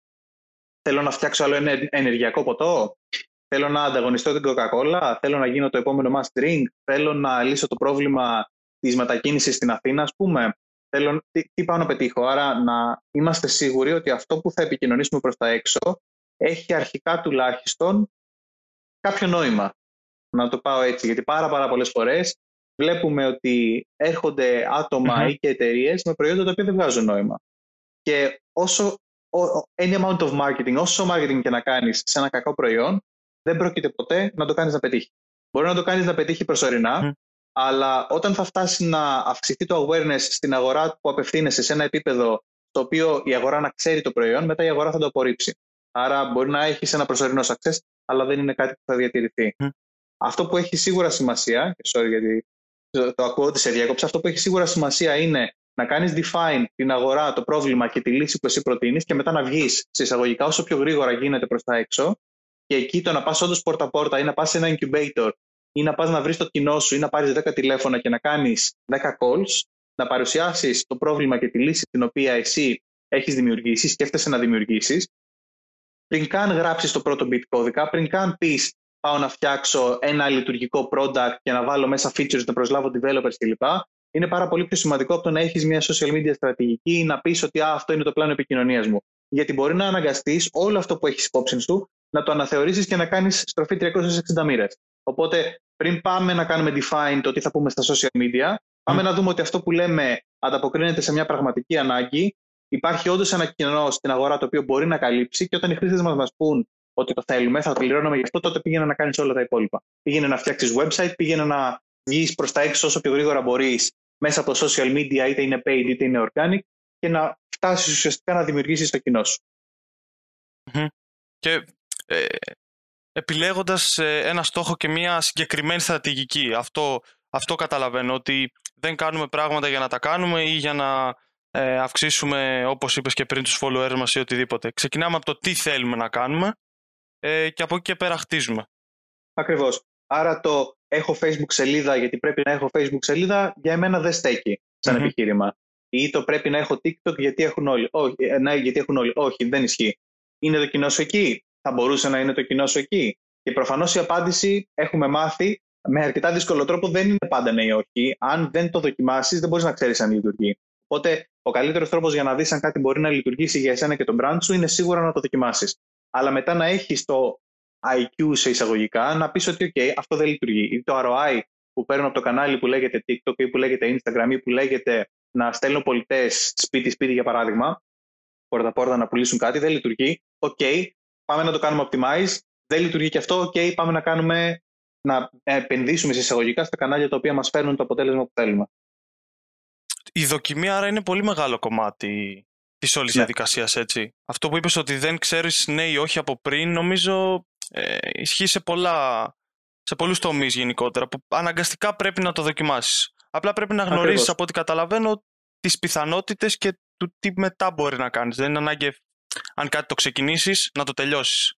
Θέλω να φτιάξω άλλο ένα ενεργειακό ποτό; Θέλω να ανταγωνιστώ την Coca-Cola; Θέλω να γίνω το επόμενο must drink; Θέλω να λύσω το πρόβλημα της μετακίνησης στην Αθήνα, ας πούμε; Θέλω, τι, τι πάω να πετύχω; Άρα να είμαστε σίγουροι ότι αυτό που θα επικοινωνήσουμε προς τα έξω έχει αρχικά τουλάχιστον κάποιο νόημα. Να το πάω έτσι, γιατί πάρα, πάρα πολλές φορές βλέπουμε ότι έρχονται ή και εταιρείες με προϊόντα τα οποία δεν βγάζουν νόημα. Και όσο any amount of marketing, όσο marketing και να κάνεις σε ένα κακό προϊόν, δεν πρόκειται ποτέ να το κάνεις να πετύχει. Μπορεί να το κάνεις να πετύχει προσωρινά, αλλά όταν θα φτάσει να αυξηθεί το awareness στην αγορά που απευθύνεσαι σε ένα επίπεδο το οποίο η αγορά να ξέρει το προϊόν, μετά η αγορά θα το απορρίψει. Άρα μπορεί να έχεις ένα προσωρινό success, αλλά δεν είναι κάτι που θα διατηρηθεί. Αυτό που έχει σίγουρα σημασία, και sorry γιατί το, το ακούω ότι σε διάκοψα, αυτό που έχει σίγουρα σημασία είναι να κάνεις define την αγορά, το πρόβλημα και τη λύση που εσύ προτείνεις και μετά να βγεις σε εισαγωγικά όσο πιο γρήγορα γίνεται προς τα έξω. Και εκεί το να πας όντως πόρτα-πόρτα ή να πας σε ένα incubator ή να πας να βρεις το κοινό σου ή να πάρεις 10 τηλέφωνα και να κάνεις 10 calls, να παρουσιάσεις το πρόβλημα και τη λύση την οποία εσύ έχεις δημιουργήσει, σκέφτεσαι να δημιουργήσεις, πριν καν γράψεις το πρώτο bit κώδικα, πριν καν πεις πάω να φτιάξω ένα λειτουργικό product και να βάλω μέσα features, να προσλάβω developers κλπ είναι πάρα πολύ πιο σημαντικό από το να έχεις μια social media στρατηγική ή να πεις ότι αυτό είναι το πλάνο επικοινωνίας μου. Γιατί μπορεί να αναγκαστείς όλο αυτό που έχεις υπόψη σου να το αναθεωρήσεις και να κάνεις στροφή 360 μοίρες. Οπότε, πριν πάμε να κάνουμε define το τι θα πούμε στα social media, πάμε να δούμε ότι αυτό που λέμε ανταποκρίνεται σε μια πραγματική ανάγκη. Υπάρχει όντως ένα κοινό στην αγορά το οποίο μπορεί να καλύψει και όταν οι χρήστες μας μας πούν ότι το θέλουμε, θα πληρώνουμε γι' αυτό, τότε πήγαινε να κάνεις όλα τα υπόλοιπα. Πήγαινε να φτιάξεις website, πήγαινε να βγεις προς τα έξω όσο πιο γρήγορα μπορείς μέσα από social media, είτε είναι paid είτε είναι organic, και να φτάσεις ουσιαστικά να δημιουργήσεις το κοινό σου. Και ε, επιλέγοντας ε, ένα στόχο και μια συγκεκριμένη στρατηγική, αυτό, αυτό καταλαβαίνω ότι δεν κάνουμε πράγματα για να τα κάνουμε ή για να ε, αυξήσουμε, όπως είπες και πριν, τους followers μας ή οτιδήποτε. Ξεκινάμε από το τι θέλουμε να κάνουμε ε, και από εκεί και πέρα χτίζουμε. Ακριβώς. Άρα το έχω Facebook σελίδα γιατί πρέπει να έχω Facebook σελίδα για εμένα δεν στέκει σαν επιχείρημα. Ή το πρέπει να έχω TikTok γιατί έχουν όλοι. Όχι, ε, ναι, γιατί έχουν όλοι. Όχι, δεν ισχύει. Είναι το κοινό σου εκεί; Θα μπορούσε να είναι το κοινό σου εκεί; Και προφανώς η απάντηση έχουμε μάθει με αρκετά δύσκολο τρόπο δεν είναι πάντα ναι ή όχι. Αν δεν το δοκιμάσεις, δεν μπορείς να ξέρεις αν λειτουργεί. Οπότε, ο καλύτερος τρόπος για να δεις αν κάτι μπορεί να λειτουργήσει για εσένα και τον brand σου είναι σίγουρα να το δοκιμάσεις. Αλλά μετά να έχεις το IQ σε εισαγωγικά να πεις ότι, OK, αυτό δεν λειτουργεί. Ή το ROI που παίρνω από το κανάλι που λέγεται TikTok ή που λέγεται Instagram ή που λέγεται να στέλνω πολιτές σπίτι-σπίτι για παράδειγμα, πόρτα-πόρτα να πουλήσουν κάτι, δεν λειτουργεί. OK, πάμε να το κάνουμε optimize. Δεν λειτουργεί και αυτό. OK, πάμε να κάνουμε να επενδύσουμε σε εισαγωγικά στα κανάλια τα οποία μας φέρνουν το αποτέλεσμα που θέλουμε. Η δοκιμή άρα είναι πολύ μεγάλο κομμάτι της όλης ναι. διαδικασίας, έτσι. Αυτό που είπες ότι δεν ξέρεις ναι ή όχι από πριν, νομίζω ε, ισχύει σε, πολλά, σε πολλούς τομείς γενικότερα, που αναγκαστικά πρέπει να το δοκιμάσεις. Απλά πρέπει να γνωρίζεις από ό,τι καταλαβαίνω τις πιθανότητες και του τι μετά μπορεί να κάνεις. Δεν είναι ανάγκη αν κάτι το ξεκινήσεις να το τελειώσεις.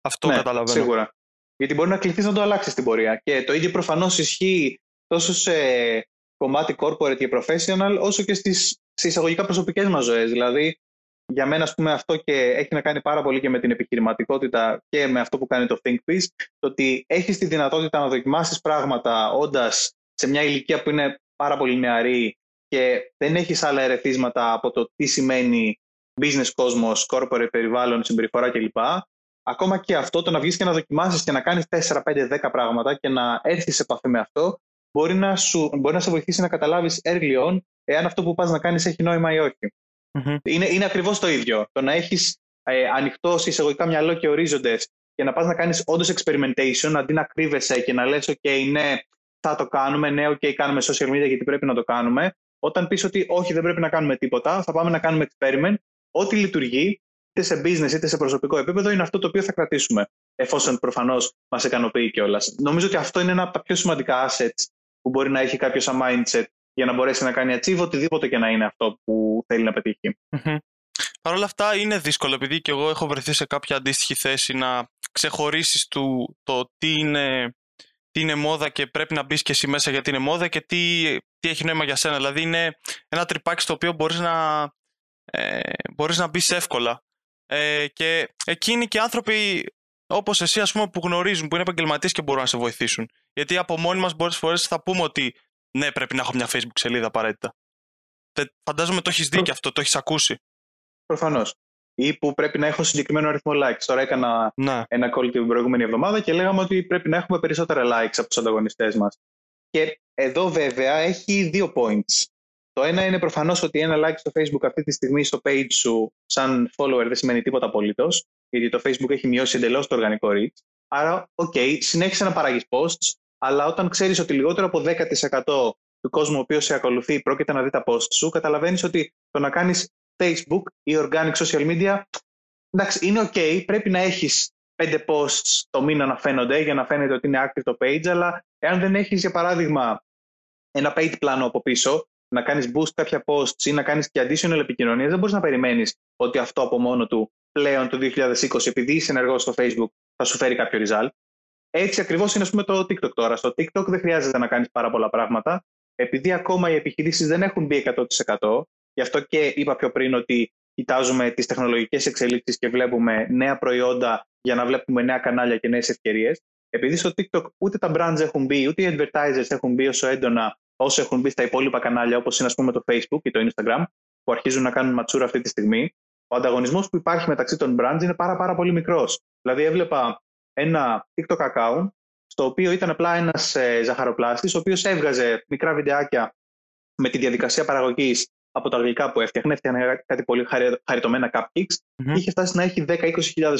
Αυτό ναι, καταλαβαίνω. Σίγουρα. Γιατί μπορεί να κληθείς να το αλλάξεις στην πορεία. Και το ίδιο προφανώς ισχύει τόσο σε κομμάτι corporate και professional, όσο και στι εισαγωγικά προσωπικές μας ζωές. Δηλαδή, για μένα, ας πούμε, αυτό και έχει να κάνει πάρα πολύ και με την επιχειρηματικότητα και με αυτό που κάνει το ThinkPiece, το ότι έχεις τη δυνατότητα να δοκιμάσεις πράγματα όντας σε μια ηλικία που είναι πάρα πολύ νεαρή και δεν έχεις άλλα ερεθίσματα από το τι σημαίνει business κόσμος, corporate περιβάλλον, συμπεριφορά κλπ ακόμα και αυτό, το να βγεις και να δοκιμάσεις και να κάνεις 4, 5, 10 πράγματα και να έρθεις σε επαφή με αυτό, μπορεί να, σου, μπορεί να σε βοηθήσει να καταλάβεις early on εάν αυτό που πας να κάνεις έχει νόημα ή όχι. Mm-hmm. Είναι, είναι ακριβώς το ίδιο. Το να έχεις ε, ανοιχτό σε εισαγωγικά μυαλό και ορίζοντες και να πας να κάνεις όντως experimentation αντί να κρύβεσαι και να λες: OK, ναι, θα το κάνουμε, ναι, OK, κάνουμε social media γιατί πρέπει να το κάνουμε. Όταν πεις ότι όχι, δεν πρέπει να κάνουμε τίποτα, θα πάμε να κάνουμε experiment. Ό,τι λειτουργεί, είτε σε business είτε σε προσωπικό επίπεδο, είναι αυτό το οποίο θα κρατήσουμε. Εφόσον προφανώς μας ικανοποιεί κιόλας. Νομίζω ότι αυτό είναι ένα από τα πιο σημαντικά assets που μπορεί να έχει κάποιος σαν mindset για να μπορέσει να κάνει achieve οτιδήποτε και να είναι αυτό που θέλει να πετύχει. Παρ' όλα αυτά είναι δύσκολο επειδή και εγώ έχω βρεθεί σε κάποια αντίστοιχη θέση να ξεχωρίσεις το τι είναι, τι είναι μόδα και πρέπει να μπεις και εσύ μέσα γιατί είναι μόδα και τι, τι έχει νόημα για σένα. Δηλαδή είναι ένα τρυπάκι στο οποίο μπορείς να, ε, μπορείς να μπεις εύκολα. Ε, και εκείνοι και άνθρωποι όπως εσύ, ας πούμε, που γνωρίζουν, που είναι επαγγελματίες και μπορούν να σε βοηθήσουν. Γιατί από μόνοι μας πολλές φορές θα πούμε ότι ναι, πρέπει να έχω μια Facebook σελίδα απαραίτητα. Φαντάζομαι το έχεις δει και αυτό, το έχεις ακούσει. Προφανώς. Ή που πρέπει να έχω συγκεκριμένο αριθμό likes. Τώρα έκανα ναι. ένα call την προηγούμενη εβδομάδα και λέγαμε ότι πρέπει να έχουμε περισσότερα likes από τους ανταγωνιστές μας. Και εδώ βέβαια έχει δύο points. Το ένα είναι προφανώς ότι ένα like στο Facebook αυτή τη στιγμή στο page σου, σαν follower, δεν σημαίνει τίποτα απολύτως, γιατί το Facebook έχει μειώσει εντελώς το οργανικό reach. Άρα, OK, συνέχισε να παράγεις posts, αλλά όταν ξέρεις ότι λιγότερο από 10% του κόσμου ο οποίος σε ακολουθεί πρόκειται να δει τα posts σου, καταλαβαίνεις ότι το να κάνεις Facebook ή organic social media, εντάξει, είναι OK, πρέπει να έχεις πέντε posts το μήνα να φαίνονται για να φαίνεται ότι είναι active το page, αλλά εάν δεν έχεις, για παράδειγμα, ένα paid πλάνο από πίσω, να κάνεις boost κάποια posts ή να κάνεις και additional επικοινωνία, δεν μπορείς να περιμένεις ότι αυτό από μόνο του πλέον το 2020, επειδή είσαι ενεργός στο Facebook, θα σου φέρει κάποιο result. Έτσι ακριβώς είναι ας πούμε, το TikTok τώρα. Στο TikTok δεν χρειάζεται να κάνεις πάρα πολλά πράγματα, επειδή ακόμα οι επιχειρήσεις δεν έχουν μπει 100%. Γι' αυτό και είπα πιο πριν ότι κοιτάζουμε τις τεχνολογικές εξελίξεις και βλέπουμε νέα προϊόντα για να βλέπουμε νέα κανάλια και νέες ευκαιρίες. Επειδή στο TikTok ούτε τα brands έχουν μπει, ούτε οι advertisers έχουν μπει όσο έντονα όσο έχουν μπει στα υπόλοιπα κανάλια, όπως είναι ας πούμε, το Facebook ή το Instagram, που αρχίζουν να κάνουν ματσούρα αυτή τη στιγμή, ο ανταγωνισμός που υπάρχει μεταξύ των brands είναι πάρα, πάρα πολύ μικρός. Δηλαδή, έβλεπα ένα TikTok account, στο οποίο ήταν απλά ένας ε, ζαχαροπλάστης, ο οποίος έβγαζε μικρά βιντεάκια με τη διαδικασία παραγωγής από τα γλυκά που έφτιαχνε. Έφτιαχνε κάτι πολύ χαριτωμένα cupcakes. Mm-hmm. Είχε φτάσει να έχει 10-20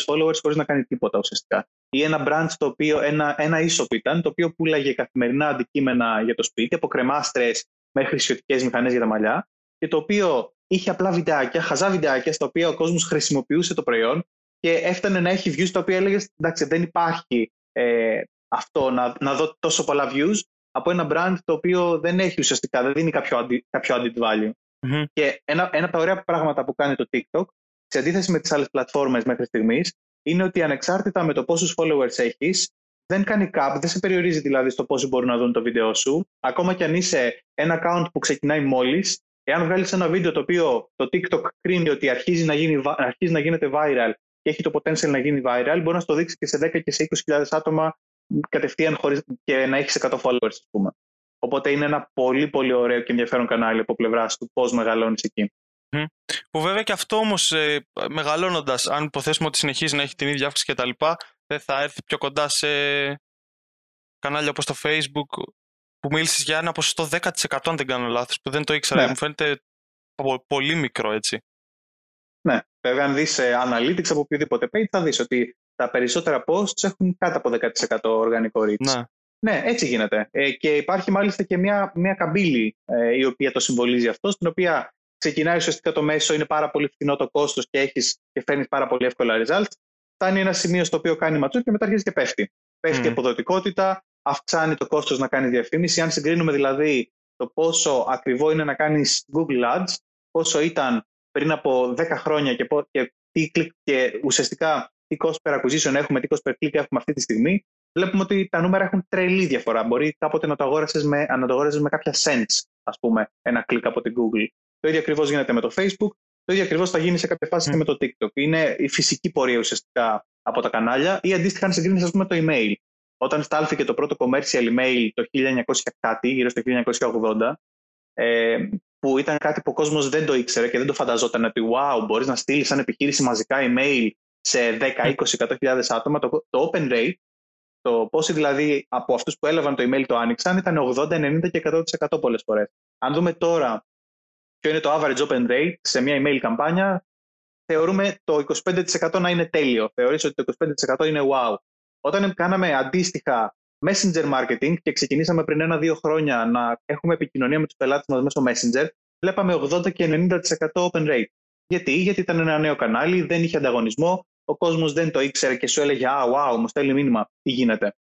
followers χωρίς να κάνει τίποτα ουσιαστικά. Ή ένα brand το οποίο, ένα, ένα e ήταν, το οποίο πουλάγε καθημερινά αντικείμενα για το σπίτι, από κρεμάστρες μέχρι χρησιωτικέ μηχανές για τα μαλλιά, και το οποίο είχε απλά βιντεάκια, χαζά βιντεάκια, στα οποία ο κόσμος χρησιμοποιούσε το προϊόν και έφτανε να έχει views τα οποία έλεγες εντάξει, δεν υπάρχει ε, αυτό να, να δω τόσο πολλά views. από ένα brand το οποίο δεν έχει ουσιαστικά, δεν δίνει κάποιο, αντι, κάποιο added value. Και ένα, ένα από τα ωραία πράγματα που κάνει το TikTok, σε αντίθεση με τις άλλες πλατφόρμες μέχρι στιγμής, είναι ότι ανεξάρτητα με το πόσους followers έχεις, δεν κάνει cap, δεν σε περιορίζει δηλαδή στο πόσοι μπορούν να δουν το βίντεο σου. Ακόμα και αν είσαι ένα account που ξεκινάει μόλις, εάν βγάλεις ένα βίντεο το οποίο το TikTok κρίνει ότι αρχίζει να, γίνει, αρχίζει να γίνεται viral και έχει το potential να γίνει viral, μπορεί να στο δείξει και σε 10 και σε 20.000 άτομα κατευθείαν χωρίς, και να έχει 100 followers, ας πούμε. Οπότε είναι ένα πολύ πολύ ωραίο και ενδιαφέρον κανάλι από πλευράς του πώς μεγαλώνεις εκεί. Που βέβαια και αυτό όμως ε, μεγαλώνοντας, αν υποθέσουμε ότι συνεχίζει να έχει την ίδια αύξηση κτλ., δεν θα έρθει πιο κοντά σε κανάλια όπως το Facebook που μίλησες για ένα ποσοστό 10% αν δεν κάνω λάθος, που δεν το ήξερα. Ναι. Μου φαίνεται πολύ μικρό έτσι. Ναι, βέβαια αν δεις ε, analytics από οποιοδήποτε page θα δεις ότι τα περισσότερα posts έχουν κάτω από 10% οργανικό reach. Ναι. ναι, έτσι γίνεται. Ε, και υπάρχει μάλιστα και μια, μια καμπύλη ε, η οποία το συμβολίζει αυτό, στην οποία ξεκινάει ουσιαστικά το μέσο, είναι πάρα πολύ φθηνό το κόστος και, έχεις, και φέρνεις πάρα πολύ εύκολα results. Φτάνει ένα σημείο στο οποίο κάνει ματσού και μετά αρχίζει και πέφτει. Πέφτει η αποδοτικότητα, αυξάνει το κόστος να κάνει διαφήμιση. Αν συγκρίνουμε δηλαδή το πόσο ακριβό είναι να κάνεις Google Ads, πόσο ήταν πριν από 10 χρόνια και, και, τι κλικ, και ουσιαστικά τι cost per acquisition έχουμε, τι cost per click έχουμε αυτή τη στιγμή, βλέπουμε ότι τα νούμερα έχουν τρελή διαφορά. Μπορεί κάποτε να το αγόρασες με, να το με κάποια cents, ας πούμε, ένα κλικ από την Google. Το ίδιο ακριβώς γίνεται με το Facebook. Το ίδιο ακριβώς θα γίνει σε κάποια φάση και με το TikTok. Είναι η φυσική πορεία ουσιαστικά από τα κανάλια ή αντίστοιχα αν συγκρίνεις, ας πούμε, το email. Όταν στάλθηκε το πρώτο commercial email το 1900 κάτι, γύρω στο 1980, ε, που ήταν κάτι που ο κόσμος δεν το ήξερε και δεν το φανταζόταν ότι wow, μπορείς να στείλεις σαν επιχείρηση μαζικά email σε 10, 20, 100.000 άτομα. Το, το open rate, το πόσοι δηλαδή από αυτούς που έλαβαν το email το άνοιξαν, ήταν 80, 90 και 100% πολλές φορές. Αν δούμε τώρα ποιο είναι το average open rate σε μια email καμπάνια, θεωρούμε το 25% να είναι τέλειο. Θεωρείς ότι το 25% είναι wow. Όταν κάναμε αντίστοιχα messenger marketing και ξεκινήσαμε πριν ένα-δύο χρόνια να έχουμε επικοινωνία με τους πελάτες μας μέσω messenger, βλέπαμε 80 και 90% open rate. Γιατί; Γιατί ήταν ένα νέο κανάλι, δεν είχε ανταγωνισμό, ο κόσμος δεν το ήξερε και σου έλεγε «Α, wow, μου στέλνει μήνυμα, τι γίνεται».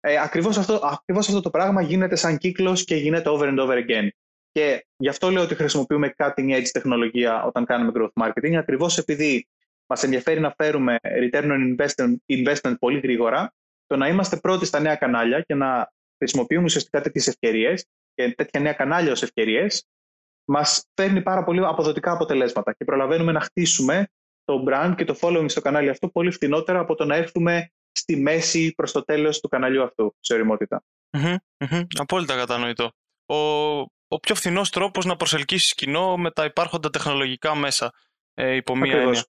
Ε, ακριβώς, αυτό, ακριβώς αυτό το πράγμα γίνεται σαν κύκλος και γίνεται over and over again. Και γι' αυτό λέω ότι χρησιμοποιούμε cutting edge τεχνολογία όταν κάνουμε growth marketing, ακριβώς επειδή μας ενδιαφέρει να φέρουμε return on investment, investment πολύ γρήγορα, το να είμαστε πρώτοι στα νέα κανάλια και να χρησιμοποιούμε ουσιαστικά τέτοιες ευκαιρίες και τέτοια νέα κανάλια ως ευκαιρίες, μας φέρνει πάρα πολύ αποδοτικά αποτελέσματα και προλαβαίνουμε να χτίσουμε το brand και το following στο κανάλι αυτό πολύ φθηνότερα από το να έρθουμε στη μέση προς το τέλος του καναλιού αυτού σε οριμότητα. Απόλυτα κατανοητό. Ο, ο πιο φθηνός τρόπος να προσελκύσεις κοινό με τα υπάρχοντα τεχνολογικά μέσα. Ε, υπό μία έννοια.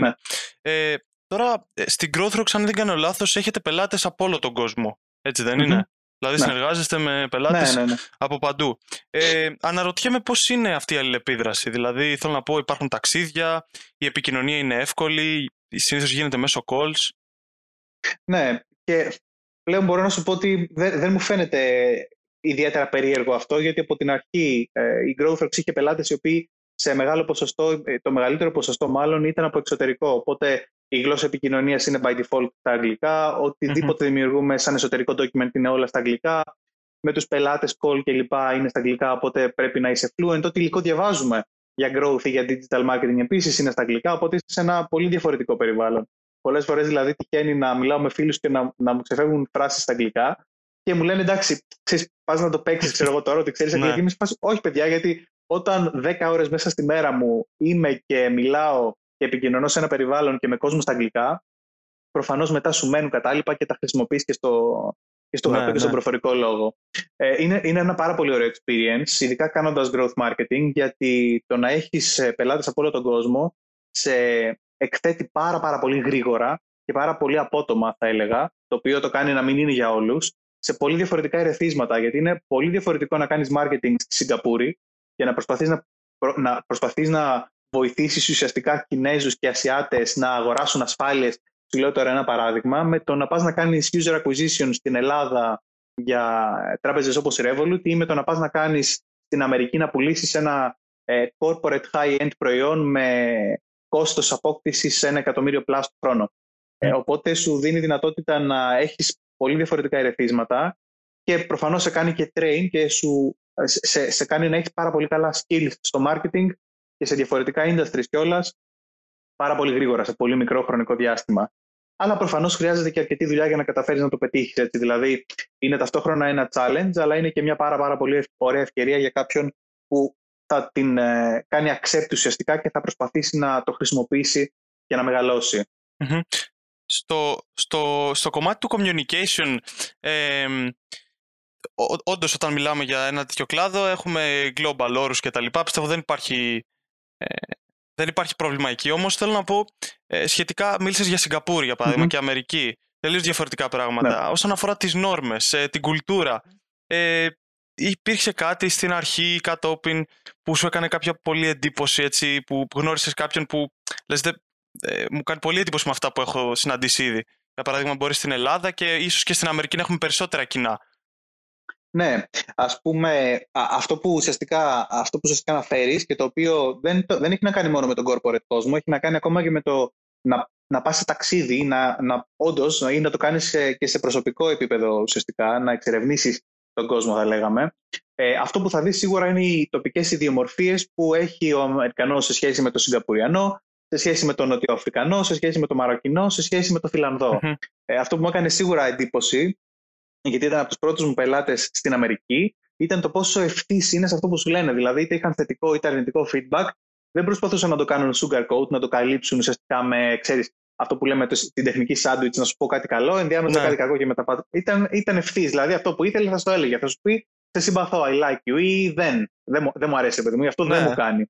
Ναι. Ε, τώρα, ε, στην Growthrox, αν δεν κάνω λάθος, έχετε πελάτες από όλο τον κόσμο. Έτσι δεν είναι; Δηλαδή, ναι. συνεργάζεστε με πελάτες ναι, ναι, ναι, από παντού. Ε, αναρωτιέμαι πώς είναι αυτή η αλληλεπίδραση. Δηλαδή, θέλω να πω, υπάρχουν ταξίδια, η επικοινωνία είναι εύκολη, συνήθως γίνεται μέσω calls. Ναι, και πλέον μπορώ να σου πω ότι δεν, δεν μου φαίνεται ιδιαίτερα περίεργο αυτό, γιατί από την αρχή ε, η Growthrox είχε πελάτες οι οποίοι σε μεγάλο ποσοστό, ε, το μεγαλύτερο ποσοστό μάλλον ήταν από εξωτερικό. Οπότε η γλώσσα επικοινωνίας είναι by default στα αγγλικά. Οτιδήποτε mm-hmm. δημιουργούμε σαν εσωτερικό document είναι όλα στα αγγλικά. Με τους πελάτες, call κλπ. είναι στα αγγλικά, οπότε πρέπει να είσαι fluent. Ό,τι υλικό διαβάζουμε για growth ή για digital marketing επίσης είναι στα αγγλικά, οπότε είσαι σε ένα πολύ διαφορετικό περιβάλλον. Πολλές φορές δηλαδή τυχαίνει να μιλάω με φίλους και να, να μου ξεφεύγουν φράσεις στα αγγλικά και μου λένε εντάξει, πας να το παίξεις, ξέρω εγώ τώρα ότι ξέρεις ναι. αγγλική. Όχι, παιδιά, γιατί όταν 10 ώρες μέσα στη μέρα μου είμαι και μιλάω και επικοινωνώ σε ένα περιβάλλον και με κόσμο στα αγγλικά, προφανώς μετά σου μένουν κατάλοιπα και τα χρησιμοποιείς και στο, και στο ναι, και στον ναι. προφορικό λόγο. Ε, είναι, είναι ένα πάρα πολύ ωραίο experience, ειδικά κάνοντας growth marketing, γιατί το να έχεις ε, πελάτες από όλο τον κόσμο σε εκθέτει πάρα, πάρα πολύ γρήγορα και πάρα πολύ απότομα, θα έλεγα, το οποίο το κάνει να μην είναι για όλους, σε πολύ διαφορετικά ερεθίσματα. Γιατί είναι πολύ διαφορετικό να κάνεις marketing στη Σιγκαπούρη και να προσπαθείς να, να, προσπαθείς να βοηθήσεις ουσιαστικά Κινέζους και Ασιάτες να αγοράσουν ασφάλειες. Σου λέω τώρα ένα παράδειγμα, με το να πας να κάνεις user acquisition στην Ελλάδα για τράπεζες όπως η Revolut ή με το να πας να κάνεις στην Αμερική να πουλήσεις ένα ε, corporate high-end προϊόν με κόστος απόκτησης σε ένα εκατομμύριο plus το χρόνο. Ε, οπότε σου δίνει δυνατότητα να έχεις πολύ διαφορετικά ερεθίσματα και προφανώς σε κάνει και train και σου, σε, σε κάνει να έχεις πάρα πολύ καλά skills στο marketing και σε διαφορετικά industries κιόλας πάρα πολύ γρήγορα, σε πολύ μικρό χρονικό διάστημα. Αλλά προφανώς χρειάζεται και αρκετή δουλειά για να καταφέρεις να το πετύχεις. Δηλαδή, είναι ταυτόχρονα ένα challenge, αλλά είναι και μια πάρα, πάρα πολύ ωραία ευκαιρία για κάποιον που θα την ε, κάνει accept ουσιαστικά και θα προσπαθήσει να το χρησιμοποιήσει για να μεγαλωσει Στο, στο, στο κομμάτι του communication, ε, όντως όταν μιλάμε για ένα τέτοιο κλάδο, έχουμε global όρους και τα λοιπά. Πιστεύω δεν υπάρχει, ε, δεν υπάρχει πρόβλημα εκεί. Όμως θέλω να πω, ε, σχετικά μίλησες για Σιγκαπούρη για παραδειγμα και Αμερική. Τελείως διαφορετικά πράγματα. Ναι. Όσον αφορά τις νόρμες, ε, την κουλτούρα, ε, υπήρξε κάτι στην αρχή κατόπιν που σου έκανε κάποια πολύ εντύπωση, έτσι, που, που γνώρισες κάποιον που λες, δε, ε, μου κάνει πολύ εντύπωση με αυτά που έχω συναντήσει ήδη. Για παράδειγμα, μπορεί στην Ελλάδα και ίσως και στην Αμερική να έχουμε περισσότερα κοινά. Ναι, ας πούμε, αυτό που ουσιαστικά, αυτό που ουσιαστικά αναφέρεις και το οποίο δεν, δεν έχει να κάνει μόνο με τον corporate κόσμο, έχει να κάνει ακόμα και με το να, να πας σε ταξίδι, να, να όντως, ή να το κάνεις και σε προσωπικό επίπεδο ουσιαστικά, να εξερευνήσεις τον κόσμο θα λέγαμε. Ε, αυτό που θα δεις σίγουρα είναι οι τοπικές ιδιομορφίες που έχει ο Αμερικανός σε σχέση με τον Σιγκαπουριανό, σε σχέση με τον Νοτιοαφρικανό, σε σχέση με τον Μαροκινό, σε σχέση με τον φιλανδο Ε, αυτό που μου έκανε σίγουρα εντύπωση, γιατί ήταν από τους πρώτους μου πελάτες στην Αμερική, ήταν το πόσο ευθύς είναι σε αυτό που σου λένε. Δηλαδή, είτε είχαν θετικό είτε αρνητικό feedback, δεν προσπαθούσαν να το κάνουν sugarcoat, να το καλύψουν ουσιαστικά με, ξέρεις, αυτό που λέμε την τεχνική sandwich, να σου πω κάτι καλό, ενδιάμεσα ναι. κάτι κακό και μετά Ήταν, ήταν ευθύς. Δηλαδή, αυτό που ήθελε θα σου το έλεγε. Θα σου πει, σε συμπαθώ, I like you, ή δεν. Δεν, δεν μου αρέσει, παιδί μου, αυτό ναι. δεν μου κάνει.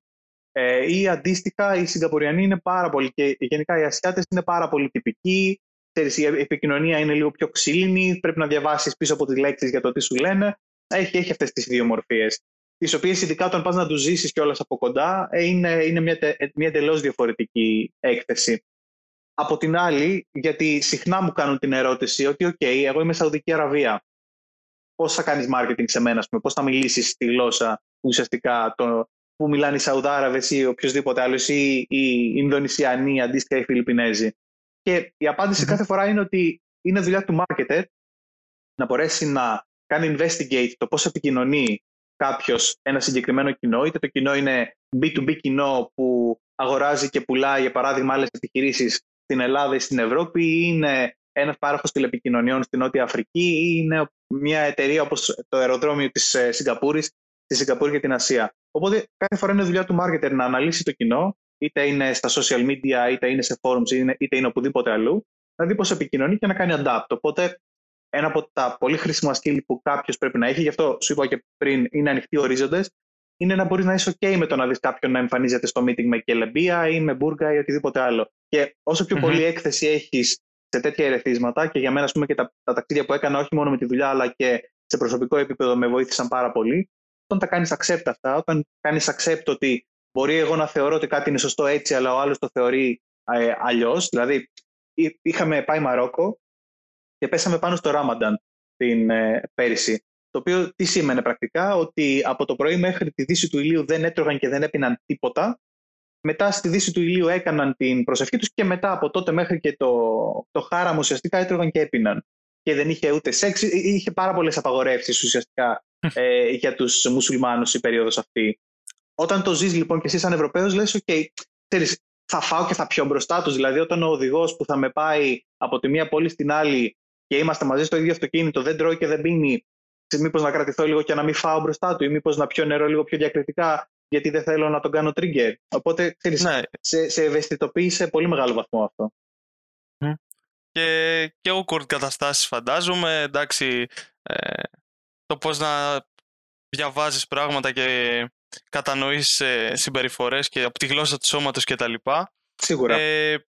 Ε, ή αντίστοιχα, οι Σιγκαπουριανοί είναι πάρα πολύ και γενικά οι Ασιάτες είναι πάρα πολύ τυπικοί. Ξέρεις, η επικοινωνία είναι λίγο πιο ξύλινη, πρέπει να διαβάσεις πίσω από τις λέξεις για το τι σου λένε. Έχει, έχει αυτές τις δύο μορφίες. Τις οποίες ειδικά όταν πας να τους ζήσεις κιόλας από κοντά, ε, είναι, είναι μια, μια εντελώς διαφορετική έκθεση. Από την άλλη, γιατί συχνά μου κάνουν την ερώτηση ότι, OK, εγώ είμαι Σαουδική Αραβία. Πώς θα κάνεις marketing σε μένα, πώς θα μιλήσεις τη γλώσσα ουσιαστικά το, που μιλάνε οι Σαουδάραβες ή οποιοδήποτε άλλος ή οι Ινδονησιανοί αντίστοιχα οι Φιλιππινέζοι; Και η απάντηση κάθε φορά είναι ότι είναι δουλειά του marketer να μπορέσει να κάνει investigate το πώς επικοινωνεί κάποιος ένα συγκεκριμένο κοινό, είτε το κοινό είναι B2B κοινό που αγοράζει και πουλάει, για παράδειγμα, άλλες επιχειρήσεις στην Ελλάδα ή στην Ευρώπη, ή είναι ένας πάροχος τηλεπικοινωνιών στην Νότια Αφρική, ή είναι μια εταιρεία όπως το αεροδρόμιο της ε, Σιγκαπούρης, τη Σιγκαπούρη και την Ασία. Οπότε κάθε φορά είναι δουλειά του marketer να αναλύσει το κοινό, είτε είναι στα social media, είτε είναι σε forums, είτε είναι οπουδήποτε αλλού, να δει πώς επικοινωνεί και να κάνει adapt. Οπότε ένα από τα πολύ χρήσιμα skill που κάποιος πρέπει να έχει, γι' αυτό σου είπα και πριν, είναι ανοιχτοί ορίζοντες, είναι να μπορείς να είσαι OK με το να δεις κάποιον να εμφανίζεται στο meeting με κελεμπία ή με μπουργκα ή οτιδήποτε άλλο. Και όσο πιο πολύ έκθεση έχεις σε τέτοια ερεθίσματα, και για μένα, ας πούμε, και τα, τα ταξίδια που έκανα, όχι μόνο με τη δουλειά, αλλά και σε προσωπικό επίπεδο, με βοήθησαν πάρα πολύ όταν τα κάνεις accept αυτά, όταν κάνεις accept ότι μπορεί εγώ να θεωρώ ότι κάτι είναι σωστό έτσι, αλλά ο άλλος το θεωρεί ε, αλλιώς. Δηλαδή, είχαμε πάει Μαρόκο και πέσαμε πάνω στο Ράμανταν την ε, πέρυσι. Το οποίο τι σήμαινε πρακτικά, ότι από το πρωί μέχρι τη δύση του ηλίου δεν έτρωγαν και δεν έπιναν τίποτα. Μετά στη δύση του ηλίου έκαναν την προσευχή τους και μετά από τότε μέχρι και το, το χάραμ ουσιαστικά έτρωγαν και έπιναν. Και δεν είχε ούτε σεξ, είχε πάρα πολλές απαγορεύσεις ουσιαστικά ε, για τους μουσουλμάνους η περίοδος αυτή. Όταν το ζεις λοιπόν και εσύ σαν Ευρωπαίος λες, ok, ξέρεις, θα φάω και θα πιω μπροστά τους. Δηλαδή όταν ο οδηγός που θα με πάει από τη μία πόλη στην άλλη και είμαστε μαζί στο ίδιο αυτοκίνητο, δεν τρώει και δεν πίνει, μήπως να κρατηθώ λίγο και να μην φάω μπροστά του ή μήπως να πιω νερό λίγο πιο διακριτικά γιατί δεν θέλω να τον κάνω trigger. Οπότε, ξέρεις, ναι. σε, σε ευαισθητοποιεί σε πολύ μεγάλο βαθμό αυτό. Και, και awkward καταστάσεις φαντάζομαι, εντάξει, ε, το πώς να διαβάζεις πράγματα και κατανοείς ε, συμπεριφορές και από τη γλώσσα του σώματος και τα λοιπά. Σίγουρα. Ε,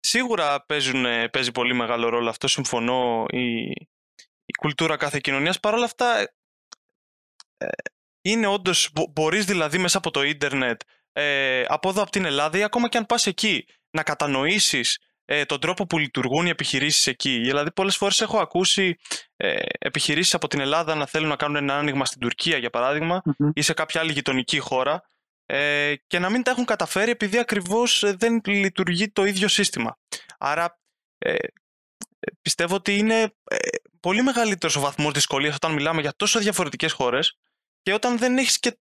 σίγουρα παίζουν, παίζει πολύ μεγάλο ρόλο αυτό, συμφωνώ, η, η κουλτούρα κάθε κοινωνίας. Παρ' όλα αυτά, ε, είναι όντως, μπορείς δηλαδή μέσα από το ίντερνετ, ε, από εδώ από την Ελλάδα ή ακόμα και αν πας εκεί, να κατανοήσεις ε, τον τρόπο που λειτουργούν οι επιχειρήσεις εκεί. Δηλαδή πολλές φορές έχω ακούσει ε, επιχειρήσεις από την Ελλάδα να θέλουν να κάνουν ένα άνοιγμα στην Τουρκία για παραδειγμα ή σε κάποια άλλη γειτονική χώρα ε, και να μην τα έχουν καταφέρει επειδή ακριβώς ε, δεν λειτουργεί το ίδιο σύστημα. Άρα ε, πιστεύω ότι είναι ε, πολύ μεγαλύτερος ο βαθμός δυσκολίας όταν μιλάμε για τόσο διαφορετικές χώρες και όταν δεν έχεις και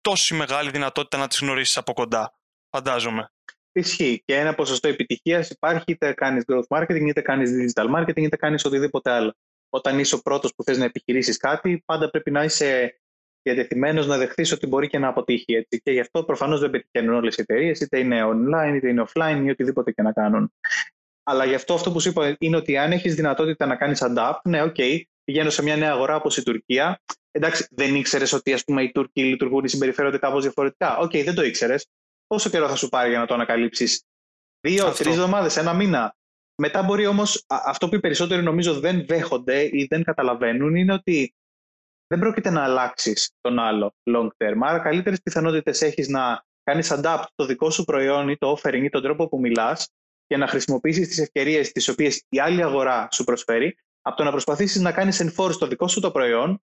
τόση μεγάλη δυνατότητα να τις γνωρίσεις από κοντά. Φαντάζομαι. Ισχύει. Και ένα ποσοστό επιτυχίας υπάρχει είτε κάνεις growth marketing, είτε κάνεις digital marketing, είτε κάνεις οτιδήποτε άλλο. Όταν είσαι ο πρώτος που θες να επιχειρήσεις κάτι, πάντα πρέπει να είσαι διατεθειμένος να δεχθείς ότι μπορεί και να αποτύχει. Έτσι. Και γι' αυτό προφανώς δεν πετυχαίνουν όλες οι εταιρείες, είτε είναι online, είτε είναι offline ή οτιδήποτε και να κάνουν. Αλλά γι' αυτό αυτό που σου είπα είναι ότι αν έχεις δυνατότητα να κάνεις adapt, ναι, OK, okay, πηγαίνω σε μια νέα αγορά όπως η Τουρκία. Εντάξει, δεν ήξερες ότι ας πούμε, οι Τούρκοι λειτουργούν ή συμπεριφέρονται κάπως διαφορετικά. OK, okay, δεν το ήξερες. Πόσο καιρό θα σου πάρει για να το ανακαλύψεις, Δύο, τρεις εβδομάδες, ένα μήνα. Μετά μπορεί όμως, αυτό που οι περισσότεροι νομίζω δεν δέχονται ή δεν καταλαβαίνουν είναι ότι δεν πρόκειται να αλλάξεις τον άλλο long term. Άρα, καλύτερες πιθανότητες έχεις να κάνεις adapt το δικό σου προϊόν ή το offering ή τον τρόπο που μιλάς και να χρησιμοποιήσεις τις ευκαιρίες τις οποίες η άλλη αγορά σου προσφέρει, από το να προσπαθήσεις να κάνεις enforce το δικό σου το προϊόν,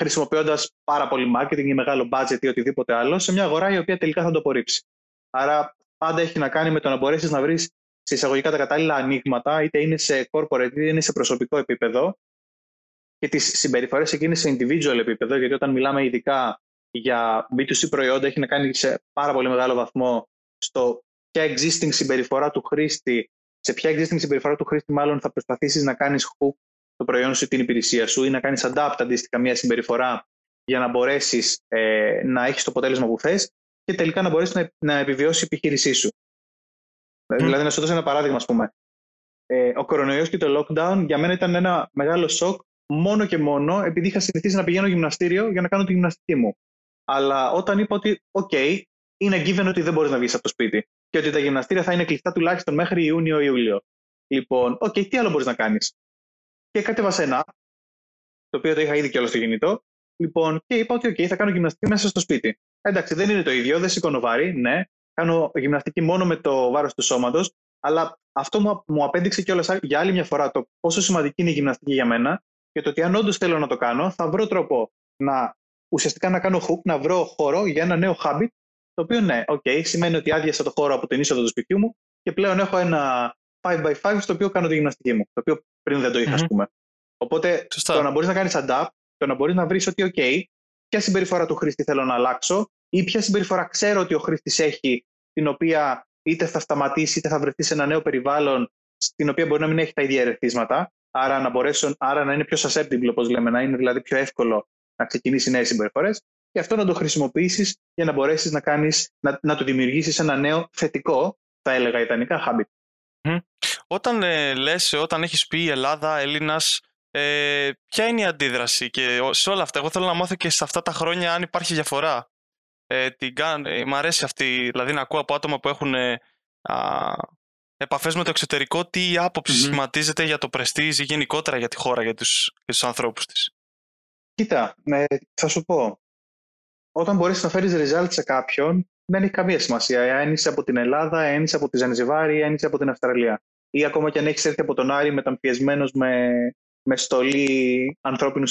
χρησιμοποιώντας πάρα πολύ marketing ή μεγάλο budget ή οτιδήποτε άλλο, σε μια αγορά η οποία τελικά θα το απορρίψει. Άρα, πάντα έχει να κάνει με το να μπορέσεις να βρεις σε εισαγωγικά τα κατάλληλα ανοίγματα, είτε είναι σε corporate είτε είναι σε προσωπικό επίπεδο, και τις συμπεριφορές εκείνε σε individual επίπεδο, γιατί όταν μιλάμε ειδικά για B2C προϊόντα, έχει να κάνει σε πάρα πολύ μεγάλο βαθμό στο ποια existing συμπεριφορά του χρήστη, σε ποια existing συμπεριφορά του χρήστη, μάλλον θα προσπαθήσεις να κάνεις hook το προϊόν σου ή την υπηρεσία σου ή να κάνεις adapt αντίστοιχα μια συμπεριφορά για να μπορέσεις ε, να έχεις το αποτέλεσμα που θες και τελικά να μπορέσει να, να επιβιώσει η επιχείρησή σου. Mm. Δηλαδή, να σου δώσω ένα παράδειγμα, ας πούμε. Ε, ο κορονοϊός και το lockdown για μένα ήταν ένα μεγάλο σοκ μόνο και μόνο επειδή είχα συνηθίσει να πηγαίνω γυμναστήριο για να κάνω τη γυμναστική μου. Αλλά όταν είπα ότι, OK, είναι given ότι δεν μπορείς να βγεις από το σπίτι και ότι τα γυμναστήρια θα είναι κλειστά τουλάχιστον μέχρι Ιούνιο-Ιούλιο. Λοιπόν, OK, τι άλλο μπορείς να κάνεις. Και κατέβασα ένα, το οποίο το είχα ήδη κιόλας στο κινητό. Λοιπόν, και είπα ότι, OK, θα κάνω γυμναστική μέσα στο σπίτι. Εντάξει, δεν είναι το ίδιο, δεν σηκώνω βάρη, ναι. Κάνω γυμναστική μόνο με το βάρος του σώματος. Αλλά αυτό μου απέδειξε κιόλας για άλλη μια φορά το πόσο σημαντική είναι η γυμναστική για μένα και το ότι αν όντως θέλω να το κάνω, θα βρω τρόπο να ουσιαστικά να κάνω hook, να βρω χώρο για ένα νέο habit, το οποίο ναι, OK, σημαίνει ότι άδειασα το χώρο από την είσοδο του σπιτιού μου και πλέον έχω ένα 5x5 στο οποίο κάνω τη γυμναστική μου, το οποίο πριν δεν το είχα, mm-hmm. πούμε. Οπότε το να μπορείς να κάνεις adapt, το να μπορείς να βρεις ότι, OK, ποια συμπεριφορά του χρήστη θέλω να αλλάξω ή ποια συμπεριφορά ξέρω ότι ο χρήστης έχει, την οποία είτε θα σταματήσει είτε θα βρεθεί σε ένα νέο περιβάλλον, στην οποία μπορεί να μην έχει τα ίδια ερεθίσματα, άρα να, μπορέσουν, άρα να είναι πιο susceptible, όπως λέμε, να είναι δηλαδή πιο εύκολο να ξεκινήσει νέες συμπεριφορές και αυτό να το χρησιμοποιήσεις για να μπορέσεις να, κάνεις, να, να το δημιουργήσεις ένα νέο θετικό, θα έλεγα ιδανικά, habit. Όταν ε, λες, όταν έχεις πει Ελλάδα, Έλληνας, ε, ποια είναι η αντίδραση και σε όλα αυτά. Εγώ θέλω να μάθω και σε αυτά τα χρόνια αν υπάρχει διαφορά. Ε, την, ε, μ' αρέσει αυτή, δηλαδή να ακούω από άτομα που έχουν ε, επαφές με το εξωτερικό τι άποψη mm-hmm. σχηματίζεται για το Prestige ή γενικότερα για τη χώρα, για τους, για τους ανθρώπους της. Κοίτα, ναι, θα σου πω. Όταν μπορείς να φέρεις result σε κάποιον, δεν έχει καμία σημασία. Αν είσαι από την Ελλάδα, αν είσαι από τη Ζανζιβάρη, αν είσαι από την Αυστραλία. Ή ακόμα και αν έχεις έρθει από τον Άρη μεταμφιεσμένο με, με στολή ανθρώπινου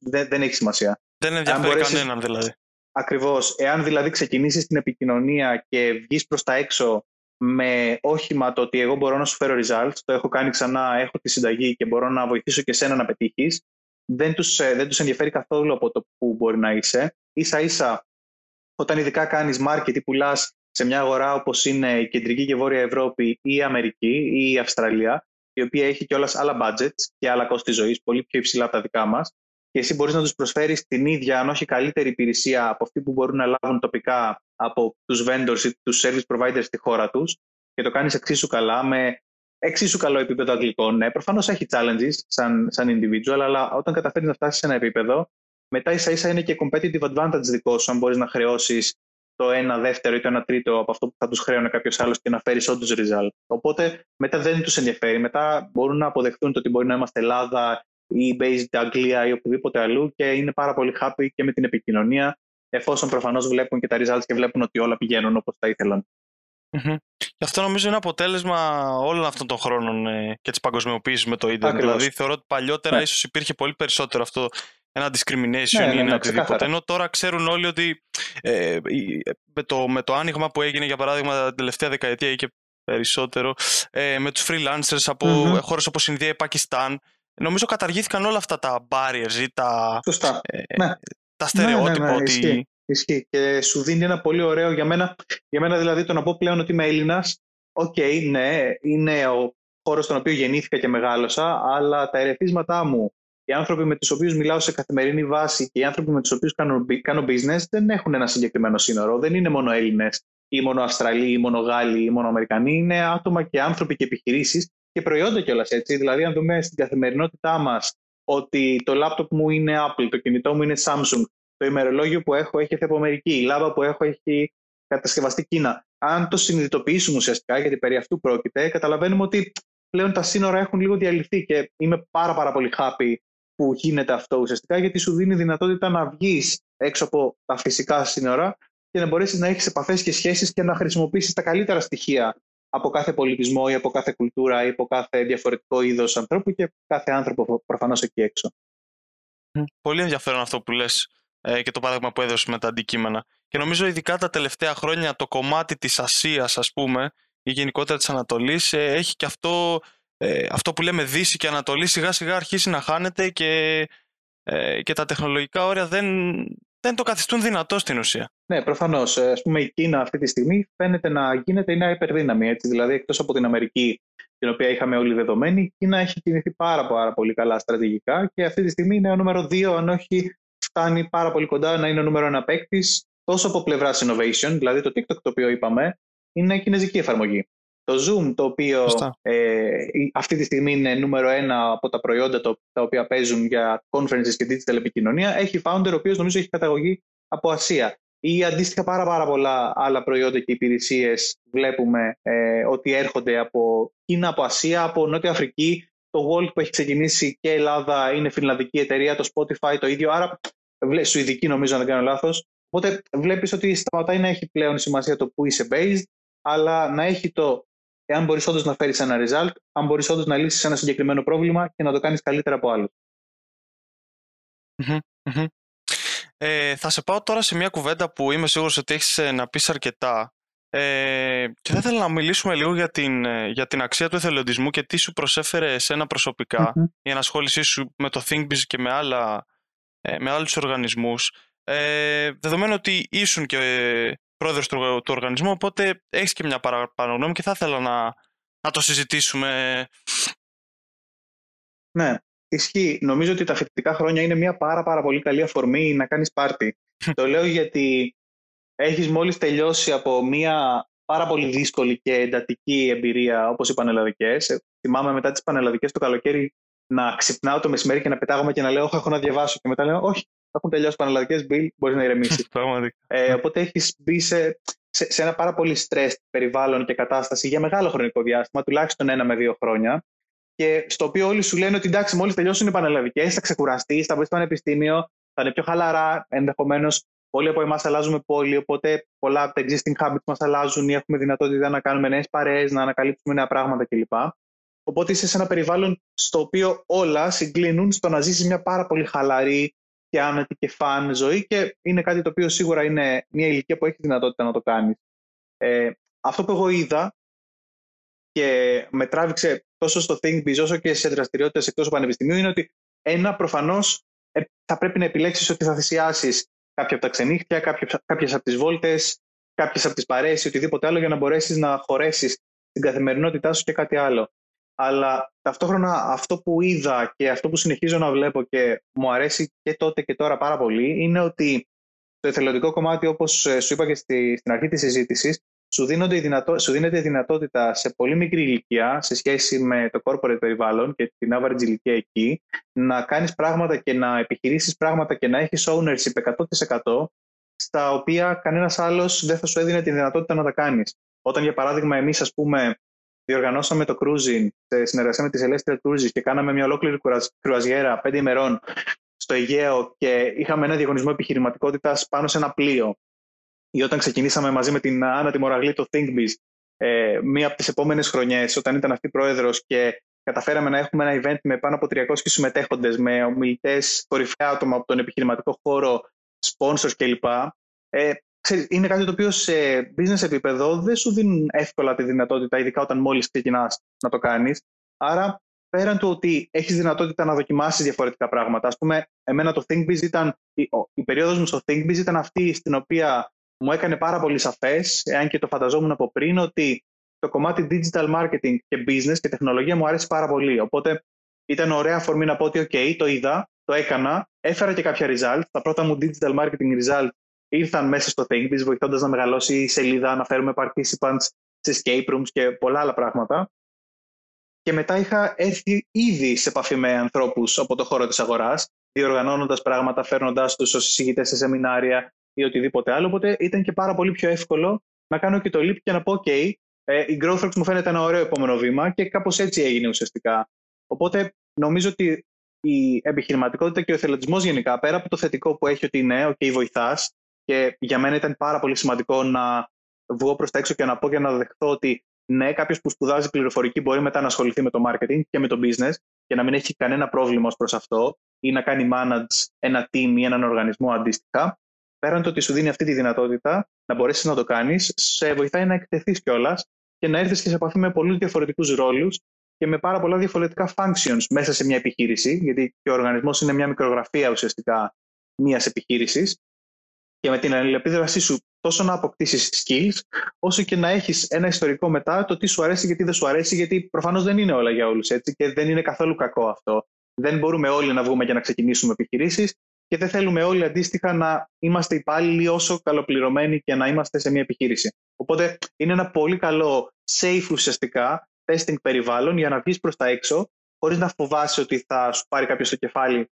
Δεν, δεν έχει σημασία. Δεν ενδιαφέρει μπορέσεις... κανέναν δηλαδή. Ακριβώς. Εάν δηλαδή ξεκινήσεις την επικοινωνία και βγεις προς τα έξω με όχημα το ότι εγώ μπορώ να σου φέρω results, το έχω κάνει ξανά, έχω τη συνταγή και μπορώ να βοηθήσω και σένα να πετύχεις, δεν τους ε, δεν τους ενδιαφέρει καθόλου από το που μπορεί να είσαι. σα ίσα, όταν ειδικά κάνεις market ή πουλάς σε μια αγορά όπως είναι η Κεντρική και Βόρεια Ευρώπη ή η Αμερική ή η Αυστραλία, η οποία έχει κιόλας άλλα budgets και άλλα κόστη ζωής, πολύ πιο υψηλά από τα δικά μας, και εσύ μπορείς να τους προσφέρεις την ίδια, αν όχι καλύτερη υπηρεσία από αυτή που μπορούν να λάβουν τοπικά από τους vendors ή τους service providers στη χώρα τους, και το κάνεις εξίσου καλά, με εξίσου καλό επίπεδο αγγλικών. Ναι, προφανώς έχει challenges σαν, σαν individual, αλλά όταν καταφέρεις να φτάσεις σε ένα επίπεδο, μετά ίσα ίσα είναι και competitive advantage δικό σου, αν μπορείς να χρεώσεις το ένα δεύτερο ή το ένα τρίτο από αυτό που θα τους χρέωνε κάποιος άλλος και να φέρει όντω result. Οπότε μετά δεν τους ενδιαφέρει. Μετά μπορούν να αποδεχτούν το ότι μπορεί να είμαστε Ελλάδα ή based Αγγλία ή οπουδήποτε αλλού και είναι πάρα πολύ happy και με την επικοινωνία, εφόσον προφανώς βλέπουν και τα results και βλέπουν ότι όλα πηγαίνουν όπως θα ήθελαν. Mm-hmm. Και αυτό νομίζω είναι αποτέλεσμα όλων αυτών των χρόνων ε, και της παγκοσμιοποίησης με το Ιντερνετ. Δηλαδή, θεωρώ ότι παλιότερα ναι. ίσως υπήρχε πολύ περισσότερο αυτό ένα discrimination ναι, ναι, ή ναι, οτιδήποτε. Ενώ τώρα ξέρουν όλοι ότι ε, με, το, με το άνοιγμα που έγινε, για παράδειγμα, την τελευταία δεκαετία ή και περισσότερο, ε, με τους freelancers από mm-hmm. χώρες όπως Ινδία ή Πακιστάν. Νομίζω καταργήθηκαν όλα αυτά τα barriers ή τα, ε, ναι. τα στερεότυπα. Ναι, ναι, ότι... Ισχύει. Και σου δίνει ένα πολύ ωραίο για μένα, για μένα δηλαδή το να πω πλέον ότι είμαι Έλληνας. OK, okay, ναι, είναι ο χώρος στον οποίο γεννήθηκα και μεγάλωσα, αλλά τα ερεθίσματά μου, οι άνθρωποι με τους οποίους μιλάω σε καθημερινή βάση και οι άνθρωποι με τους οποίους κάνω, κάνω business δεν έχουν ένα συγκεκριμένο σύνορο. Δεν είναι μόνο Έλληνες ή μόνο Αυστραλοί ή μόνο Γάλλοι ή μόνο Αμερικανοί. Είναι άτομα και άνθρωποι και επιχειρήσεις και προϊόντα κιόλας έτσι. Δηλαδή, αν δούμε στην καθημερινότητά μας ότι το λάπτοπ μου είναι Apple, το κινητό μου είναι Samsung, το ημερολόγιο που έχω έχει από Αμερική, η λάμπα που έχω έχει κατασκευαστεί Κίνα. Αν το συνειδητοποιήσουμε ουσιαστικά, γιατί περί αυτού πρόκειται, καταλαβαίνουμε ότι πλέον τα σύνορα έχουν λίγο διαλυθεί και είμαι πάρα, πάρα πολύ happy που γίνεται αυτό ουσιαστικά, γιατί σου δίνει δυνατότητα να βγεις έξω από τα φυσικά σύνορα και να μπορέσεις να έχεις επαφές και σχέσεις και να χρησιμοποιήσεις τα καλύτερα στοιχεία από κάθε πολιτισμό ή από κάθε κουλτούρα ή από κάθε διαφορετικό είδος ανθρώπου και κάθε άνθρωπο προφανώς εκεί έξω. Πολύ ενδιαφέρον αυτό που λες ε, και το παράδειγμα που έδωσες με τα αντικείμενα. Και νομίζω ειδικά τα τελευταία χρόνια το κομμάτι της Ασίας ας πούμε ή γενικότερα της Ανατολής ε, έχει και αυτό, ε, αυτό που λέμε Δύση και Ανατολή σιγά σιγά αρχίσει να χάνεται και, και τα τεχνολογικά όρια δεν, δεν το καθιστούν δυνατό στην ουσία. Ναι, προφανώς. Α πούμε, η Κίνα αυτή τη στιγμή φαίνεται να γίνεται μια υπερδύναμη. Έτσι. Δηλαδή, εκτός από την Αμερική, την οποία είχαμε όλοι δεδομένη, η Κίνα έχει κινηθεί πάρα, πάρα πολύ καλά στρατηγικά και αυτή τη στιγμή είναι ο νούμερο 2, αν όχι φτάνει πάρα πολύ κοντά να είναι ο νούμερο ένα παίκτης, τόσο από πλευράς innovation, δηλαδή το TikTok το οποίο είπαμε, είναι κινέζικη εφαρμογή. Το Zoom, το οποίο ε, αυτή τη στιγμή είναι νούμερο ένα από τα προϊόντα το, τα οποία παίζουν για conferences και digital επικοινωνία, έχει founder ο οποίος νομίζω έχει καταγωγή από Ασία. Ή αντίστοιχα πάρα, πάρα πολλά άλλα προϊόντα και υπηρεσίες βλέπουμε ε, ότι έρχονται από Κίνα, από Ασία, από Νότια Αφρική. Το Walt που έχει ξεκινήσει και Ελλάδα είναι φιλανδική εταιρεία, το Spotify το ίδιο. Άρα Σουηδική νομίζω, αν δεν κάνω λάθος. Οπότε βλέπεις ότι σταματάει να έχει πλέον σημασία το που είσαι based, αλλά να έχει το εάν μπορείς όντως να φέρεις ένα result, αν μπορείς όντως να λύσεις ένα συγκεκριμένο πρόβλημα και να το κάνεις καλύτερα από άλλους. Ε, θα σε πάω τώρα σε μια κουβέντα που είμαι σίγουρος ότι έχεις ε, να πεις αρκετά ε, και θα ήθελα να μιλήσουμε λίγο για την, ε, για την αξία του εθελοντισμού και τι σου προσέφερε εσένα προσωπικά mm-hmm. η ενασχόλησή σου με το ThinkBiz και με άλλα ε, με άλλους οργανισμούς. Ε, δεδομένου ότι ήσουν και πρόεδρος του, του οργανισμού, οπότε έχεις και μια παραπάνω γνώμη και θα ήθελα να, να το συζητήσουμε. Ναι, ισχύει. Νομίζω ότι τα φοιτητικά χρόνια είναι μια πάρα, πάρα πολύ καλή αφορμή να κάνεις πάρτι. το λέω γιατί έχεις μόλις τελειώσει από μια πάρα πολύ δύσκολη και εντατική εμπειρία όπως οι πανελλαδικές. Θυμάμαι μετά τις πανελλαδικές το καλοκαίρι να ξυπνάω το μεσημέρι και να πετάγομαι και να λέω: Όχι, έχω να διαβάσω. Και μετά λέω: Όχι, έχουν τελειώσει πανελλαδικές, Bill, μπορείς να ηρεμήσεις. ε, οπότε έχεις μπει σε, σε, ένα πάρα πολύ stress περιβάλλον και κατάσταση για μεγάλο χρονικό διάστημα, τουλάχιστον ένα με δύο χρόνια. Και στο οποίο όλοι σου λένε ότι εντάξει, μόλις τελειώσουν οι πανελλαδικές, θα ξεκουραστείς, θα βρει το πανεπιστήμιο, θα είναι πιο χαλαρά. Ενδεχομένως, πολλοί από εμάς αλλάζουμε πόλη, οπότε πολλά από τα existing habits μας αλλάζουν ή έχουμε δυνατότητα να κάνουμε νέες παρέες, να ανακαλύψουμε νέα πράγματα κλπ. Οπότε είσαι σε ένα περιβάλλον στο οποίο όλα συγκλίνουν στο να ζήσεις μια πάρα πολύ χαλαρή και άνετη και φαν ζωή και είναι κάτι το οποίο σίγουρα είναι μια ηλικία που έχει δυνατότητα να το κάνεις. Ε, αυτό που εγώ είδα και με τράβηξε τόσο στο ThinkBiz όσο και σε δραστηριότητες εκτός του πανεπιστημίου είναι ότι ένα προφανώς ε, θα πρέπει να επιλέξεις ότι θα θυσιάσεις κάποια από τα ξενύχτια, κάποιες από τις βόλτες, κάποιες από τις παρέες ή οτιδήποτε άλλο για να μπορέσεις να χωρέσεις την καθημερινότητά σου και κάτι άλλο. Αλλά ταυτόχρονα αυτό που είδα και αυτό που συνεχίζω να βλέπω και μου αρέσει και τότε και τώρα πάρα πολύ είναι ότι το εθελοντικό κομμάτι, όπως ε, σου είπα και στη, στην αρχή της συζήτησης, σου, δυνατό, σου δίνεται δυνατότητα σε πολύ μικρή ηλικία σε σχέση με το corporate περιβάλλον και την average ηλικία εκεί να κάνεις πράγματα και να επιχειρήσεις πράγματα και να έχεις ownership 100% στα οποία κανένας άλλος δεν θα σου έδινε τη δυνατότητα να τα κάνεις. Όταν για παράδειγμα εμείς ας πούμε διοργανώσαμε το cruising σε συνεργασία με τη Celestial Cruises και κάναμε μια ολόκληρη κρουαζιέρα πέντε ημερών στο Αιγαίο και είχαμε ένα διαγωνισμό επιχειρηματικότητας πάνω σε ένα πλοίο. Ή όταν ξεκινήσαμε μαζί με την Άννα Τιμωραγλή το ThinkBiz, ε, μία από τις επόμενες χρονιές, όταν ήταν αυτή πρόεδρος και καταφέραμε να έχουμε ένα event με πάνω από 300 συμμετέχοντες, με ομιλητές κορυφαία άτομα από τον επιχειρηματικό χώρο, sponsors κλπ. Ε, είναι κάτι το οποίο σε business επίπεδο δεν σου δίνουν εύκολα τη δυνατότητα, ειδικά όταν μόλις ξεκινάς να το κάνεις. Άρα, πέραν του ότι έχεις δυνατότητα να δοκιμάσεις διαφορετικά πράγματα. Ας πούμε, εμένα το ThinkBiz ήταν, η, η περίοδος μου στο ThinkBiz ήταν αυτή στην οποία μου έκανε πάρα πολύ σαφές, εάν και το φανταζόμουν από πριν, ότι το κομμάτι digital marketing και business και τεχνολογία μου αρέσει πάρα πολύ. Οπότε ήταν ωραία αφορμή να πω ότι, OK, το είδα, το έκανα, έφερα και κάποια results. Τα πρώτα μου digital marketing results ήρθαν μέσα στο ThinkBiz, βοηθώντας να μεγαλώσει η σελίδα, να φέρουμε participants σε escape rooms και πολλά άλλα πράγματα. Και μετά είχα έρθει ήδη σε επαφή με ανθρώπους από το χώρο της αγοράς, διοργανώνοντας πράγματα, φέρνοντάς τους ως εισηγητές σε σεμινάρια ή οτιδήποτε άλλο. Οπότε ήταν και πάρα πολύ πιο εύκολο να κάνω και το leap και να πω: OK, ε, η Growthworks μου φαίνεται ένα ωραίο επόμενο βήμα και κάπως έτσι έγινε ουσιαστικά. Οπότε νομίζω ότι η επιχειρηματικότητα και ο εθελοντισμός γενικά, πέρα από το θετικό που έχει ότι είναι, OK, βοηθάς, και για μένα ήταν πάρα πολύ σημαντικό να βγω προς τα έξω και να πω και να δεχτώ ότι ναι, κάποιος που σπουδάζει πληροφορική μπορεί μετά να ασχοληθεί με το marketing και με το business και να μην έχει κανένα πρόβλημα ως προς αυτό ή να κάνει manage ένα team ή έναν οργανισμό αντίστοιχα. Πέραν το ότι σου δίνει αυτή τη δυνατότητα να μπορέσεις να το κάνεις, σε βοηθάει να εκτεθείς κιόλας και να έρθεις και σε επαφή με πολλούς διαφορετικούς ρόλους και με πάρα πολλά διαφορετικά functions μέσα σε μια επιχείρηση, γιατί και ο οργανισμός είναι μια μικρογραφία ουσιαστικά μιας επιχείρησης και με την αλληλεπίδρασή σου τόσο να αποκτήσεις skills, όσο και να έχεις ένα ιστορικό μετά το τι σου αρέσει και τι δεν σου αρέσει, γιατί προφανώς δεν είναι όλα για όλους έτσι και δεν είναι καθόλου κακό αυτό. Δεν μπορούμε όλοι να βγούμε και να ξεκινήσουμε επιχειρήσεις και δεν θέλουμε όλοι αντίστοιχα να είμαστε υπάλληλοι όσο καλοπληρωμένοι και να είμαστε σε μια επιχείρηση. Οπότε είναι ένα πολύ καλό safe ουσιαστικά testing περιβάλλον για να βγεις προς τα έξω, χωρίς να φοβάσαι ότι θα σου πάρει κάποιος στο κεφάλι,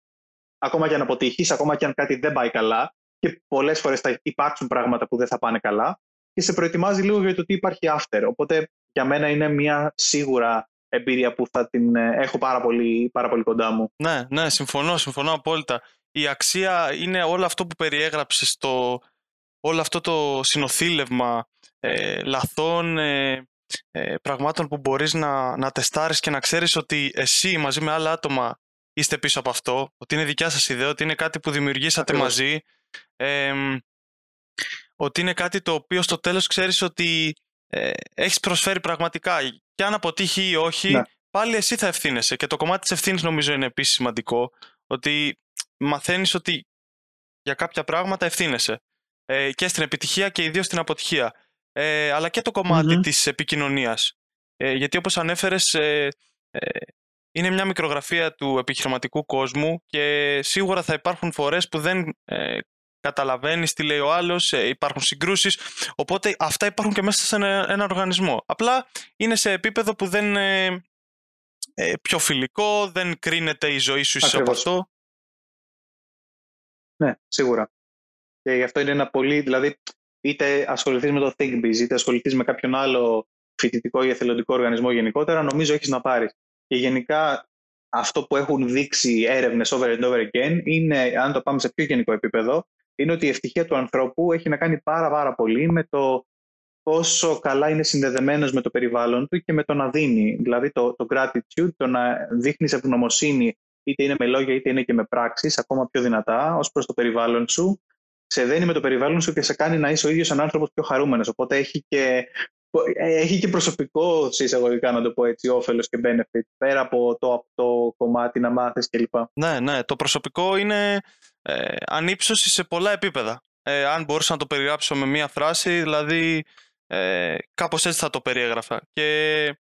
ακόμα και αν αποτύχεις, ακόμα και αν κάτι δεν πάει καλά, και πολλές φορές θα υπάρξουν πράγματα που δεν θα πάνε καλά και σε προετοιμάζει λίγο για το τι υπάρχει after. Οπότε για μένα είναι μια σίγουρα εμπειρία που θα την ε, έχω πάρα πολύ, πάρα πολύ κοντά μου. Ναι, ναι, συμφωνώ, συμφωνώ απόλυτα. Η αξία είναι όλο αυτό που περιέγραψες στο όλο αυτό το συνοθήλευμα ε, λαθών ε, ε, πραγμάτων που μπορείς να, να τεστάρεις και να ξέρεις ότι εσύ μαζί με άλλα άτομα είστε πίσω από αυτό, ότι είναι δικιά σας ιδέα, ότι είναι κάτι που δημιουργήσατε μαζί ότι είναι κάτι το οποίο στο τέλος ξέρεις ότι ε, έχεις προσφέρει πραγματικά. Και αν αποτύχει ή όχι, ναι. πάλι εσύ θα ευθύνεσαι. Και το κομμάτι της ευθύνης νομίζω είναι επίσης σημαντικό. Ότι μαθαίνεις ότι για κάποια πράγματα ευθύνεσαι. Ε, και στην επιτυχία και ιδίως στην αποτυχία. Ε, αλλά και το κομμάτι mm-hmm. της επικοινωνίας. Ε, γιατί όπως ανέφερες, ε, ε, είναι μια μικρογραφία του επιχειρηματικού κόσμου και σίγουρα θα υπάρχουν φορές που δεν ε, καταλαβαίνεις τι λέει ο άλλος, ε, υπάρχουν συγκρούσεις. Οπότε αυτά υπάρχουν και μέσα σε ένα, οργανισμό. Απλά είναι σε επίπεδο που δεν είναι ε, πιο φιλικό, δεν κρίνεται η ζωή σου ίσως από αυτό. Ναι, σίγουρα. Και γι' αυτό είναι ένα πολύ, δηλαδή, είτε ασχοληθείς με το ThinkBiz, είτε ασχοληθείς με κάποιον άλλο φοιτητικό ή εθελοντικό οργανισμό γενικότερα, νομίζω έχεις να πάρεις. Και γενικά αυτό που έχουν δείξει έρευνες over and over again είναι, αν το πάμε σε πιο γενικό επίπεδο, είναι ότι η ευτυχία του ανθρώπου έχει να κάνει πάρα, πάρα πολύ με το πόσο καλά είναι συνδεδεμένος με το περιβάλλον του και με το να δίνει. Δηλαδή το, το gratitude, το να δείχνεις ευγνωμοσύνη είτε είναι με λόγια είτε είναι και με πράξεις, ακόμα πιο δυνατά ως προς το περιβάλλον σου, σε δένει με το περιβάλλον σου και σε κάνει να είσαι ο ίδιος ένα άνθρωπος πιο χαρούμενος. Οπότε έχει και, έχει και προσωπικό, εισαγωγικά να το πω έτσι, όφελος και benefit, πέρα από το, από το κομμάτι να μάθεις κλπ. Ναι, ναι, το προσωπικό είναι ε, ανύψωση σε πολλά επίπεδα. Ε, αν μπορούσα να το περιγράψω με μία φράση, δηλαδή ε, κάπως έτσι θα το περιέγραφα. Και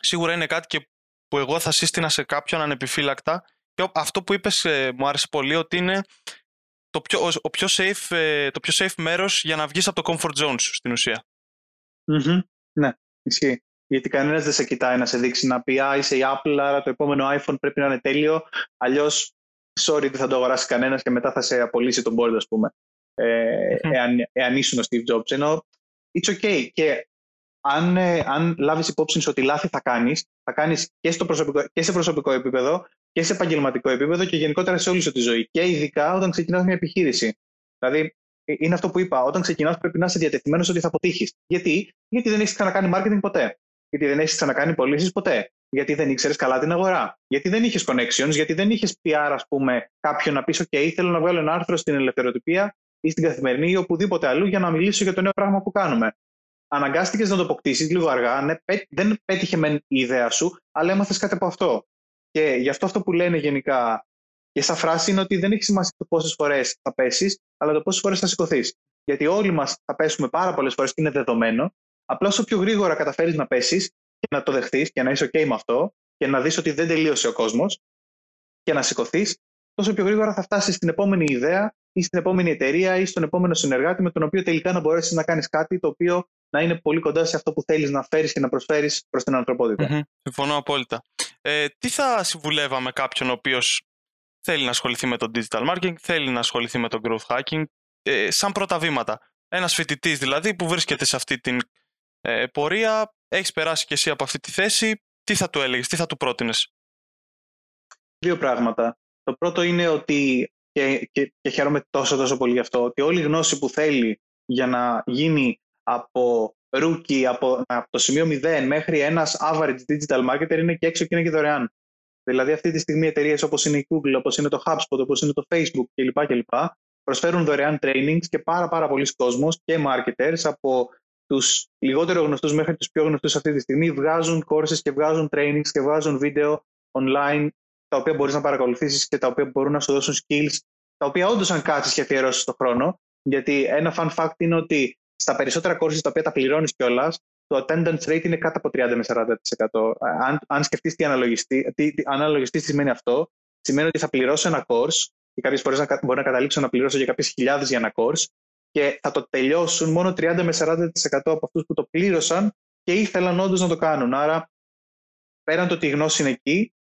σίγουρα είναι κάτι και που εγώ θα σύστηνα σε κάποιον ανεπιφύλακτα. Και αυτό που είπες ε, μου άρεσε πολύ, ότι είναι το πιο, ο πιο safe, ε, το πιο safe μέρος για να βγεις από το comfort zone σου στην ουσια Ναι, ισχύει. Γιατί κανένας δεν σε κοιτάει να σε δείξει να πει Α, είσαι η Apple, άρα το επόμενο iPhone πρέπει να είναι τέλειο. Αλλιώς sorry, δεν θα το αγοράσει κανένας και μετά θα σε απολύσει τον board, ας πούμε. Ε, εάν, εάν ήσουν ο Steve Jobs. Ενώ it's okay. Και αν, ε, αν λάβεις υπόψη σου ότι λάθη θα κάνεις, θα κάνεις και, και σε προσωπικό επίπεδο και σε επαγγελματικό επίπεδο και γενικότερα σε όλη σου τη ζωή. Και ειδικά όταν ξεκινάς μια επιχείρηση. Δηλαδή, ε, είναι αυτό που είπα. Όταν ξεκινάς, πρέπει να είσαι διατεθειμένος ότι θα αποτύχεις. Γιατί; Γιατί δεν έχεις ξανακάνει marketing ποτέ. Γιατί δεν έχεις ξανακάνει πωλήσεις ποτέ γιατί δεν ήξερες καλά την αγορά. Γιατί δεν είχες connections, γιατί δεν είχες PR, ας πούμε, κάποιον να πεις: OK, θέλω να βγάλω ένα άρθρο στην ελευθεροτυπία ή στην καθημερινή ή οπουδήποτε αλλού για να μιλήσω για το νέο πράγμα που κάνουμε. Αναγκάστηκες να το αποκτήσεις λίγο αργά. Ναι, δεν πέτυχε με η ιδέα σου, αλλά έμαθες κάτι από αυτό. Και γι' αυτό αυτό που λένε γενικά και σαν φράση είναι ότι δεν έχει σημασία το πόσες φορές θα πέσεις, αλλά το πόσες φορές θα σηκωθείς. Γιατί όλοι μας θα πέσουμε πάρα πολλές φορές και είναι δεδομένο. Απλά όσο πιο γρήγορα καταφέρεις να πέσεις και να το δεχτείς και να είσαι OK με αυτό και να δεις ότι δεν τελείωσε ο κόσμος και να σηκωθείς, τόσο πιο γρήγορα θα φτάσεις στην επόμενη ιδέα ή στην επόμενη εταιρεία ή στον επόμενο συνεργάτη με τον οποίο τελικά να μπορέσεις να κάνεις κάτι το οποίο να είναι πολύ κοντά σε αυτό που θέλεις να φέρεις και να προσφέρεις προς την ανθρωπότητα. Mm-hmm. Συμφωνώ απόλυτα. Ε, τι θα συμβουλεύαμε κάποιον ο οποίος θέλει να ασχοληθεί με το digital marketing, θέλει να ασχοληθεί με το growth hacking, ε, σαν πρώτα βήματα. Ένας φοιτητής δηλαδή που βρίσκεται σε αυτή την ε, πορεία, έχεις περάσει και εσύ από αυτή τη θέση, τι θα του έλεγες, τι θα του πρότεινες; Δύο πράγματα. Το πρώτο είναι ότι, και, και, και χαίρομαι τόσο τόσο πολύ γι' αυτό, ότι όλη η γνώση που θέλει για να γίνει από rookie, από, από το σημείο 0 μέχρι ένας average digital marketer είναι και έξω και είναι και δωρεάν. Δηλαδή αυτή τη στιγμή εταιρείες όπως είναι η Google, όπως είναι το HubSpot, όπως είναι το Facebook κλπ. κλπ προσφέρουν δωρεάν trainings και πάρα πάρα πολλοί κόσμος και marketers από τους λιγότερο γνωστούς μέχρι τους πιο γνωστούς αυτή τη στιγμή βγάζουν courses και βγάζουν trainings και βγάζουν βίντεο online τα οποία μπορείς να παρακολουθήσεις και τα οποία μπορούν να σου δώσουν skills τα οποία όντως αν κάτσεις και αφιερώσεις τον χρόνο γιατί ένα fun fact είναι ότι στα περισσότερα courses τα οποία τα πληρώνεις κιόλας, το attendance rate είναι κάτω από 30 με 40%. Αν, αν σκεφτείς τι αναλογιστή, τι, τι, αναλογιστή τι σημαίνει αυτό, σημαίνει ότι θα πληρώσω ένα course και κάποιες φορές μπορεί να καταλήξω να πληρώσω για κάποιες χιλιάδες για ένα course και θα το τελειώσουν μόνο 30 με 40% από αυτούς που το πλήρωσαν και ήθελαν όντως να το κάνουν. Άρα, πέραν το ότι η γνώση είναι εκεί,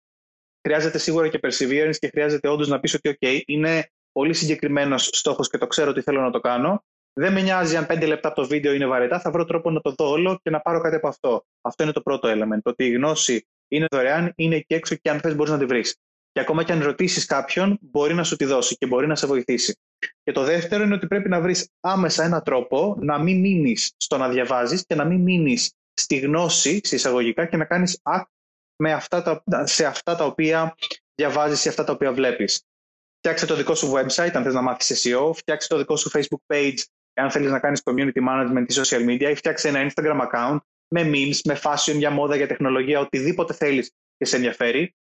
χρειάζεται σίγουρα και perseverance και χρειάζεται όντως να πεις ότι, OK, είναι πολύ συγκεκριμένος στόχος και το ξέρω ότι θέλω να το κάνω. Δεν με νοιάζει αν πέντε λεπτά από το βίντεο είναι βαρετά, θα βρω τρόπο να το δω όλο και να πάρω κάτι από αυτό. Αυτό είναι το πρώτο element. Το ότι η γνώση είναι δωρεάν, είναι εκεί έξω και αν θες μπορείς να τη βρεις. Και ακόμα και αν ρωτήσεις κάποιον, μπορεί να σου τη δώσει και μπορεί να σε βοηθήσει. Και το δεύτερο είναι ότι πρέπει να βρεις άμεσα έναν τρόπο να μην μείνεις στο να διαβάζεις και να μην μείνεις στη γνώση, σε εισαγωγικά, και να κάνεις act με αυτά τα, σε αυτά τα οποία διαβάζεις ή αυτά τα οποία βλέπεις. Φτιάξε το δικό σου website αν θες να μάθεις SEO, φτιάξε το δικό σου Facebook page αν θέλεις να κάνεις community management ή social media ή φτιάξε ένα Instagram account με memes, με fashion, για μόδα, για τεχνολογία, οτιδήποτε θέλεις και σε ενδιαφέρει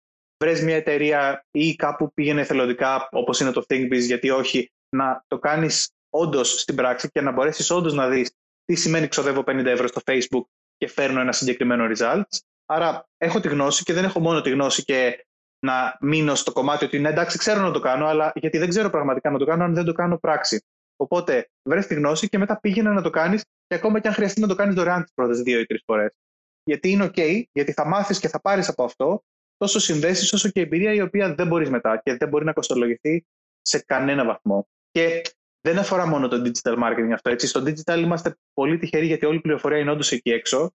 βρες μια εταιρεία ή κάπου πήγαινε εθελοντικά όπως είναι το ThinkBiz, γιατί όχι, να το κάνεις όντως στην πράξη και να μπορέσεις όντως να δεις τι σημαίνει ξοδεύω 50 ευρώ στο Facebook και φέρνω ένα συγκεκριμένο results. Άρα έχω τη γνώση και δεν έχω μόνο τη γνώση και να μείνω στο κομμάτι ότι ναι, εντάξει, ξέρω να το κάνω, αλλά γιατί δεν ξέρω πραγματικά να το κάνω αν δεν το κάνω πράξη. Οπότε βρες τη γνώση και μετά πήγαινε να το κάνεις και ακόμα και αν χρειαστεί να το κάνεις δωρεάν τις πρώτες δύο ή τρεις φορές. Γιατί είναι OK, γιατί θα μάθεις και θα πάρεις από αυτό τόσο συνδέσεις όσο και εμπειρία η οποία δεν μπορείς μετά και δεν μπορεί να κοστολογηθεί σε κανένα βαθμό. Και δεν αφορά μόνο το digital marketing αυτό. Έτσι. Στο digital είμαστε πολύ τυχεροί γιατί όλη η πληροφορία είναι όντως εκεί έξω.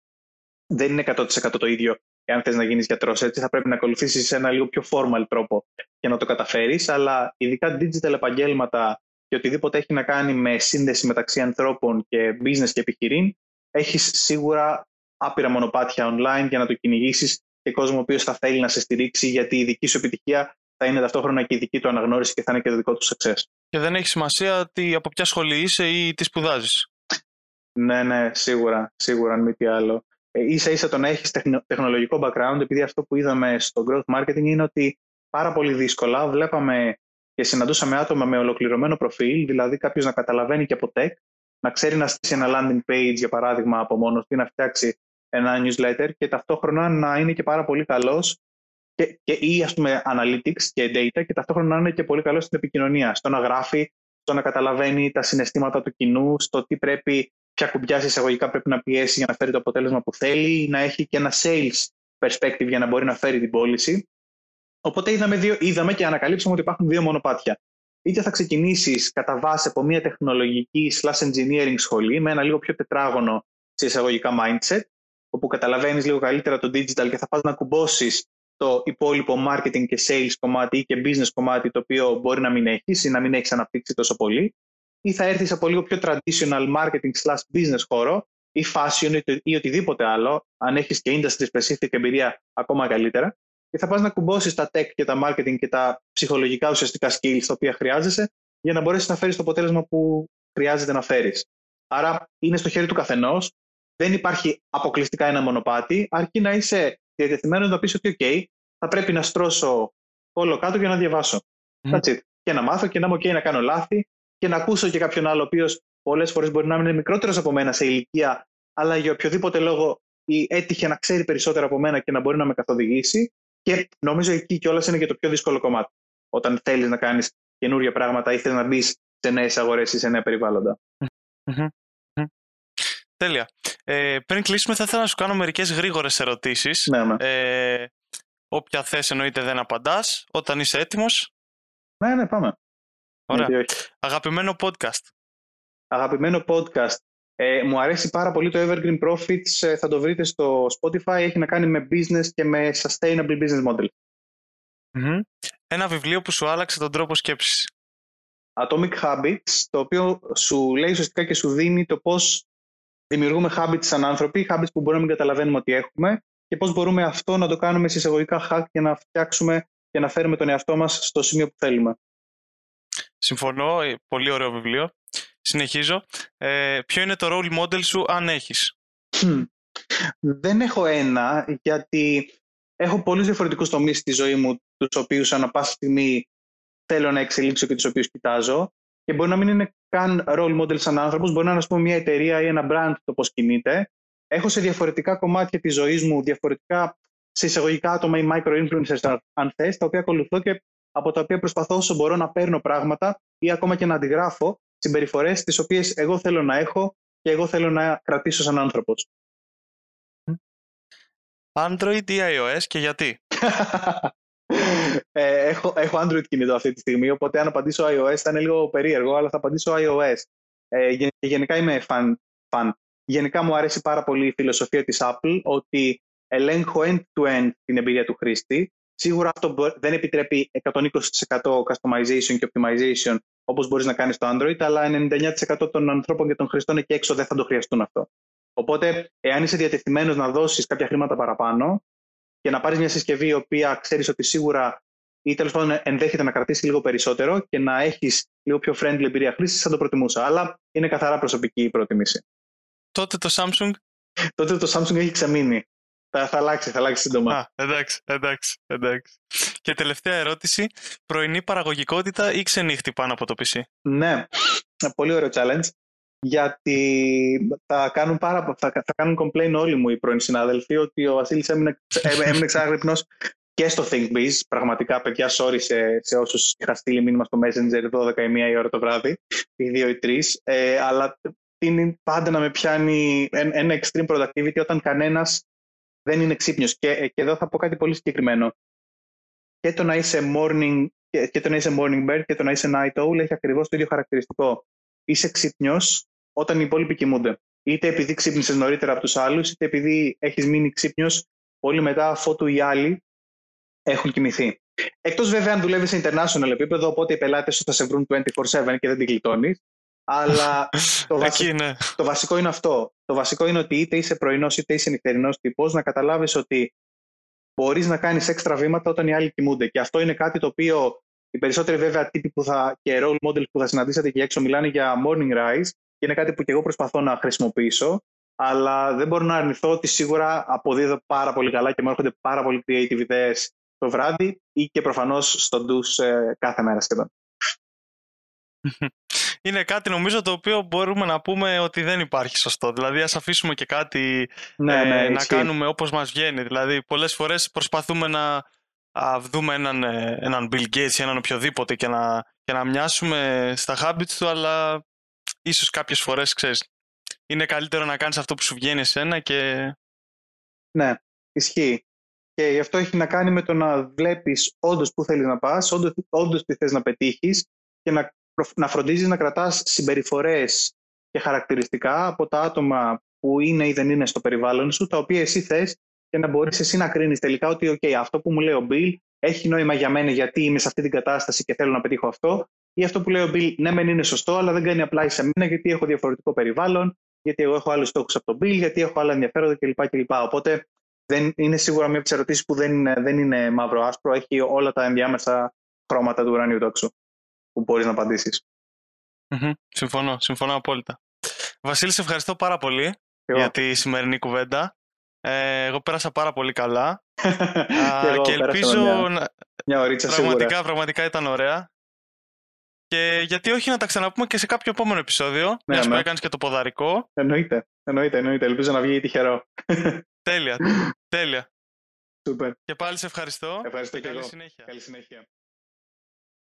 Δεν είναι 100% το ίδιο εάν θες να γίνεις γιατρός. Έτσι θα πρέπει να ακολουθήσεις ένα λίγο πιο formal τρόπο για να το καταφέρεις. Αλλά ειδικά digital επαγγέλματα και οτιδήποτε έχει να κάνει με σύνδεση μεταξύ ανθρώπων και business και επιχειρήν, έχεις σίγουρα άπειρα μονοπάτια online για να το κυνηγήσεις και κόσμο ο οποίος θα θέλει να σε στηρίξει, γιατί η δική σου επιτυχία θα είναι ταυτόχρονα και η δική του αναγνώριση και θα είναι και το δικό του success. Και δεν έχει σημασία τι, από ποια σχολή είσαι ή τι σπουδάζεις. Ναι, ναι, σίγουρα, σίγουρα, αν μη τι άλλο. Ε, ίσα ίσα το να έχεις τεχνολογικό background, επειδή αυτό που είδαμε στο growth marketing είναι ότι πάρα πολύ δύσκολα βλέπαμε και συναντούσαμε άτομα με ολοκληρωμένο προφίλ, δηλαδή κάποιος να καταλαβαίνει και από tech, να ξέρει να στήσει ένα landing page, για παράδειγμα, από μόνος του, να φτιάξει ένα newsletter και ταυτόχρονα να είναι και πάρα πολύ καλός και, και, ή ας πούμε analytics και data και ταυτόχρονα να είναι και πολύ καλός στην επικοινωνία, στο να γράφει, στο να καταλαβαίνει τα συναισθήματα του κοινού, στο τι πρέπει, ποια κουμπιά εισαγωγικά πρέπει να πιέσει για να φέρει το αποτέλεσμα που θέλει, να έχει και ένα sales perspective για να μπορεί να φέρει την πώληση. Οπότε είδαμε, δύο, είδαμε και ανακαλύψαμε ότι υπάρχουν δύο μονοπάτια. Είτε θα ξεκινήσεις κατά βάση από μια τεχνολογική slash engineering σχολή με ένα λίγο πιο τετράγωνο σε εισαγωγικά mindset, όπου καταλαβαίνεις λίγο καλύτερα το digital και θα πας να κουμπώσεις το υπόλοιπο marketing και sales κομμάτι ή και business κομμάτι το οποίο μπορεί να μην έχεις ή να μην έχεις αναπτύξει τόσο πολύ ή θα έρθεις από λίγο πιο traditional marketing slash business χώρο ή fashion ή οτιδήποτε άλλο, αν έχεις και industry specific εμπειρία ακόμα καλύτερα και θα πας να κουμπώσεις τα tech και τα marketing και τα ψυχολογικά ουσιαστικά skills τα οποία χρειάζεσαι για να μπορέσεις να φέρεις το αποτέλεσμα που χρειάζεται να φέρεις. Άρα είναι στο χέρι του καθενός. Δεν υπάρχει αποκλειστικά ένα μονοπάτι, αρκεί να είσαι διατεθειμένος να πεις ότι, OK, θα πρέπει να στρώσω όλο κάτω για να διαβάσω. Mm. That's it. Και να μάθω και να είμαι OK να κάνω λάθη και να ακούσω και κάποιον άλλο, ο οποίος πολλές φορές μπορεί να είναι μικρότερος από μένα σε ηλικία, αλλά για οποιοδήποτε λόγο έτυχε να ξέρει περισσότερο από μένα και να μπορεί να με καθοδηγήσει. Και νομίζω εκεί κιόλας είναι και το πιο δύσκολο κομμάτι. Όταν θέλεις να κάνεις καινούργια πράγματα ή θέλεις να μπεις σε νέες αγορές ή σε νέα περιβάλλοντα. Τέλεια. Ε, πριν κλείσουμε, θα ήθελα να σου κάνω μερικές γρήγορες ερωτήσεις. Ναι, ναι. Ε, όποια θε εννοείται δεν απαντάς. Όταν είσαι έτοιμος. Ναι, ναι, πάμε. Ωραία. Αγαπημένο podcast. Αγαπημένο podcast. Ε, μου αρέσει πάρα πολύ το Evergreen Profits. Ε, θα το βρείτε στο Spotify. Έχει να κάνει με business και με sustainable business model. Ένα βιβλίο που σου άλλαξε τον τρόπο σκέψης. Atomic Habits, το οποίο σου λέει ουσιαστικά και σου δίνει το πώς δημιουργούμε habits σαν άνθρωποι, habits που μπορούμε να μην καταλαβαίνουμε ότι έχουμε και πώς μπορούμε αυτό να το κάνουμε σε εισαγωγικά hack για να φτιάξουμε και να φέρουμε τον εαυτό μας στο σημείο που θέλουμε. Συμφωνώ, ε, πολύ ωραίο βιβλίο. Συνεχίζω. Ε, ποιο είναι το role model σου αν έχεις; Δεν έχω ένα, γιατί έχω πολλούς διαφορετικούς τομείς στη ζωή μου, τους οποίους ανά πάσα στιγμή θέλω να εξελίξω και τους οποίους κοιτάζω. Και μπορεί να μην είναι καν role model σαν άνθρωπος, μπορεί να είναι πούμε, μια εταιρεία ή ένα brand το πώς κινείται. Έχω σε διαφορετικά κομμάτια της ζωής μου, διαφορετικά σε εισαγωγικά άτομα ή micro-influencers, αν θες, τα οποία ακολουθώ και από τα οποία προσπαθώ όσο μπορώ να παίρνω πράγματα ή ακόμα και να αντιγράφω συμπεριφορές τις οποίες εγώ θέλω να έχω και εγώ θέλω να κρατήσω σαν άνθρωπος. Android ή iOS και γιατί; ε, έχω, έχω Android κινητό αυτή τη στιγμή, οπότε αν απαντήσω iOS θα είναι λίγο περίεργο, αλλά θα απαντήσω iOS. Ε, γενικά είμαι fan, fan. Γενικά μου αρέσει πάρα πολύ η φιλοσοφία της Apple, ότι ελέγχω end-to-end την εμπειρία του χρήστη. Σίγουρα αυτό δεν επιτρέπει 120% customization και optimization όπως μπορείς να κάνεις στο Android, αλλά 99% των ανθρώπων και των χρηστών εκεί έξω δεν θα το χρειαστούν αυτό. Οπότε, εάν είσαι διατεθειμένος να δώσεις κάποια χρήματα παραπάνω, και να πάρεις μια συσκευή η οποία ξέρεις ότι σίγουρα ή τέλος πάντων ενδέχεται να κρατήσει λίγο περισσότερο και να έχεις λίγο πιο friendly εμπειρία χρήσης, θα το προτιμούσα. Αλλά είναι καθαρά προσωπική η προτιμήση. Τότε το Samsung; Τότε το Samsung έχει ξεμείνει. Θα, θα αλλάξει, θα αλλάξει σύντομα. Α, εντάξει, εντάξει, εντάξει. Και τελευταία ερώτηση. Πρωινή παραγωγικότητα ή ξενύχτη πάνω από το PC. Ναι, πολύ ωραίο challenge γιατί θα κάνουν, πάρα, θα, θα κάνουν complain όλοι μου οι πρώην συνάδελφοι ότι ο Βασίλης έμεινε, έμεινε ξάγρυπνος και στο ThinkBiz. Πραγματικά, παιδιά, sorry σε, σε όσους είχα στείλει μήνυμα στο Messenger 12 ή 1 η ώρα το βράδυ, ή 2 ή 3, ε, αλλά είναι πάντα να με πιάνει ένα extreme productivity όταν κανένας δεν είναι ξύπνιος. Και, ε, και εδώ θα πω κάτι πολύ συγκεκριμένο. Και το να είσαι morning, και, και το να είσαι morning bird και το να είσαι night owl έχει ακριβώς το ίδιο χαρακτηριστικό. Είσαι ξύπνιος όταν οι υπόλοιποι κοιμούνται. Είτε επειδή ξύπνησες νωρίτερα από τους άλλους, είτε επειδή έχεις μείνει ξύπνιος πολύ μετά, αφότου οι άλλοι έχουν κοιμηθεί. Εκτός βέβαια αν δουλεύεις σε international επίπεδο, οπότε οι πελάτες σου θα σε βρουν 24-7 και δεν την γλιτώνει. Αλλά το, βασι... το βασικό είναι αυτό. Το βασικό είναι ότι είτε είσαι πρωινός είτε είσαι νυχτερινός τύπο, να καταλάβεις ότι μπορείς να κάνεις έξτρα βήματα όταν οι άλλοι κοιμούνται. Και αυτό είναι κάτι το οποίο οι περισσότεροι βέβαια τύποι που θα, και role models που θα συναντήσατε εκεί έξω μιλάνε για morning rise και είναι κάτι που και εγώ προσπαθώ να χρησιμοποιήσω. Αλλά δεν μπορώ να αρνηθώ ότι σίγουρα αποδίδω πάρα πολύ καλά και μου έρχονται πάρα πολύ creative ιδέε το βράδυ ή και προφανώς στο ντους ε, κάθε μέρα σχεδόν. Είναι κάτι νομίζω το οποίο μπορούμε να πούμε ότι δεν υπάρχει σωστό. Δηλαδή ας αφήσουμε και κάτι ναι, ναι, ε, να κάνουμε όπως μας βγαίνει. Δηλαδή πολλές φορές προσπαθούμε να α, δούμε έναν, ε, έναν Bill Gates ή έναν οποιοδήποτε και να, και να μοιάσουμε στα habits του αλλά ίσως κάποιες φορές, ξέρεις, είναι καλύτερο να κάνεις αυτό που σου βγαίνει εσένα και... Ναι, ισχύει. Και γι' αυτό έχει να κάνει με το να βλέπεις όντως πού θέλεις να πας, όντως τι θες να πετύχεις και να, να φροντίζεις να κρατάς συμπεριφορές και χαρακτηριστικά από τα άτομα που είναι ή δεν είναι στο περιβάλλον σου, τα οποία εσύ θες και να μπορείς εσύ να κρίνεις τελικά ότι okay, αυτό που μου λέει ο Bill έχει νόημα για μένα γιατί είμαι σε αυτή την κατάσταση και θέλω να πετύχω αυτό ή αυτό που λέει ο Bill, ναι, μεν είναι σωστό, αλλά δεν κάνει απλά σε μένα γιατί έχω διαφορετικό περιβάλλον, γιατί εγώ έχω άλλους στόχους από τον Bill, γιατί έχω άλλα ενδιαφέροντα κλπ. κλπ. Οπότε δεν είναι σίγουρα μια από τις ερωτήσεις που δεν είναι, δεν είναι μαύρο-άσπρο, έχει όλα τα ενδιάμεσα χρώματα του ουρανίου τόξου που μπορείς να απαντήσεις. Συμφωνώ, συμφωνώ απόλυτα. Βασίλη, σε ευχαριστώ πάρα πολύ για τη σημερινή κουβέντα. Ε, εγώ πέρασα πάρα πολύ καλά. και, και ελπίζω μια, μια ωρίτσα πραγματικά, σίγουρα. πραγματικά ήταν ωραία. Και γιατί όχι να τα ξαναπούμε και σε κάποιο επόμενο επεισόδιο, ναι, μιας ναι. που έκανες και το ποδαρικό. Εννοείται, εννοείται, εννοείται. Ελπίζω να βγει τυχερό. τέλεια, τέλεια. Super. Και πάλι σε ευχαριστώ. Ευχαριστώ και, καλή εγώ. Συνέχεια. Καλή συνέχεια.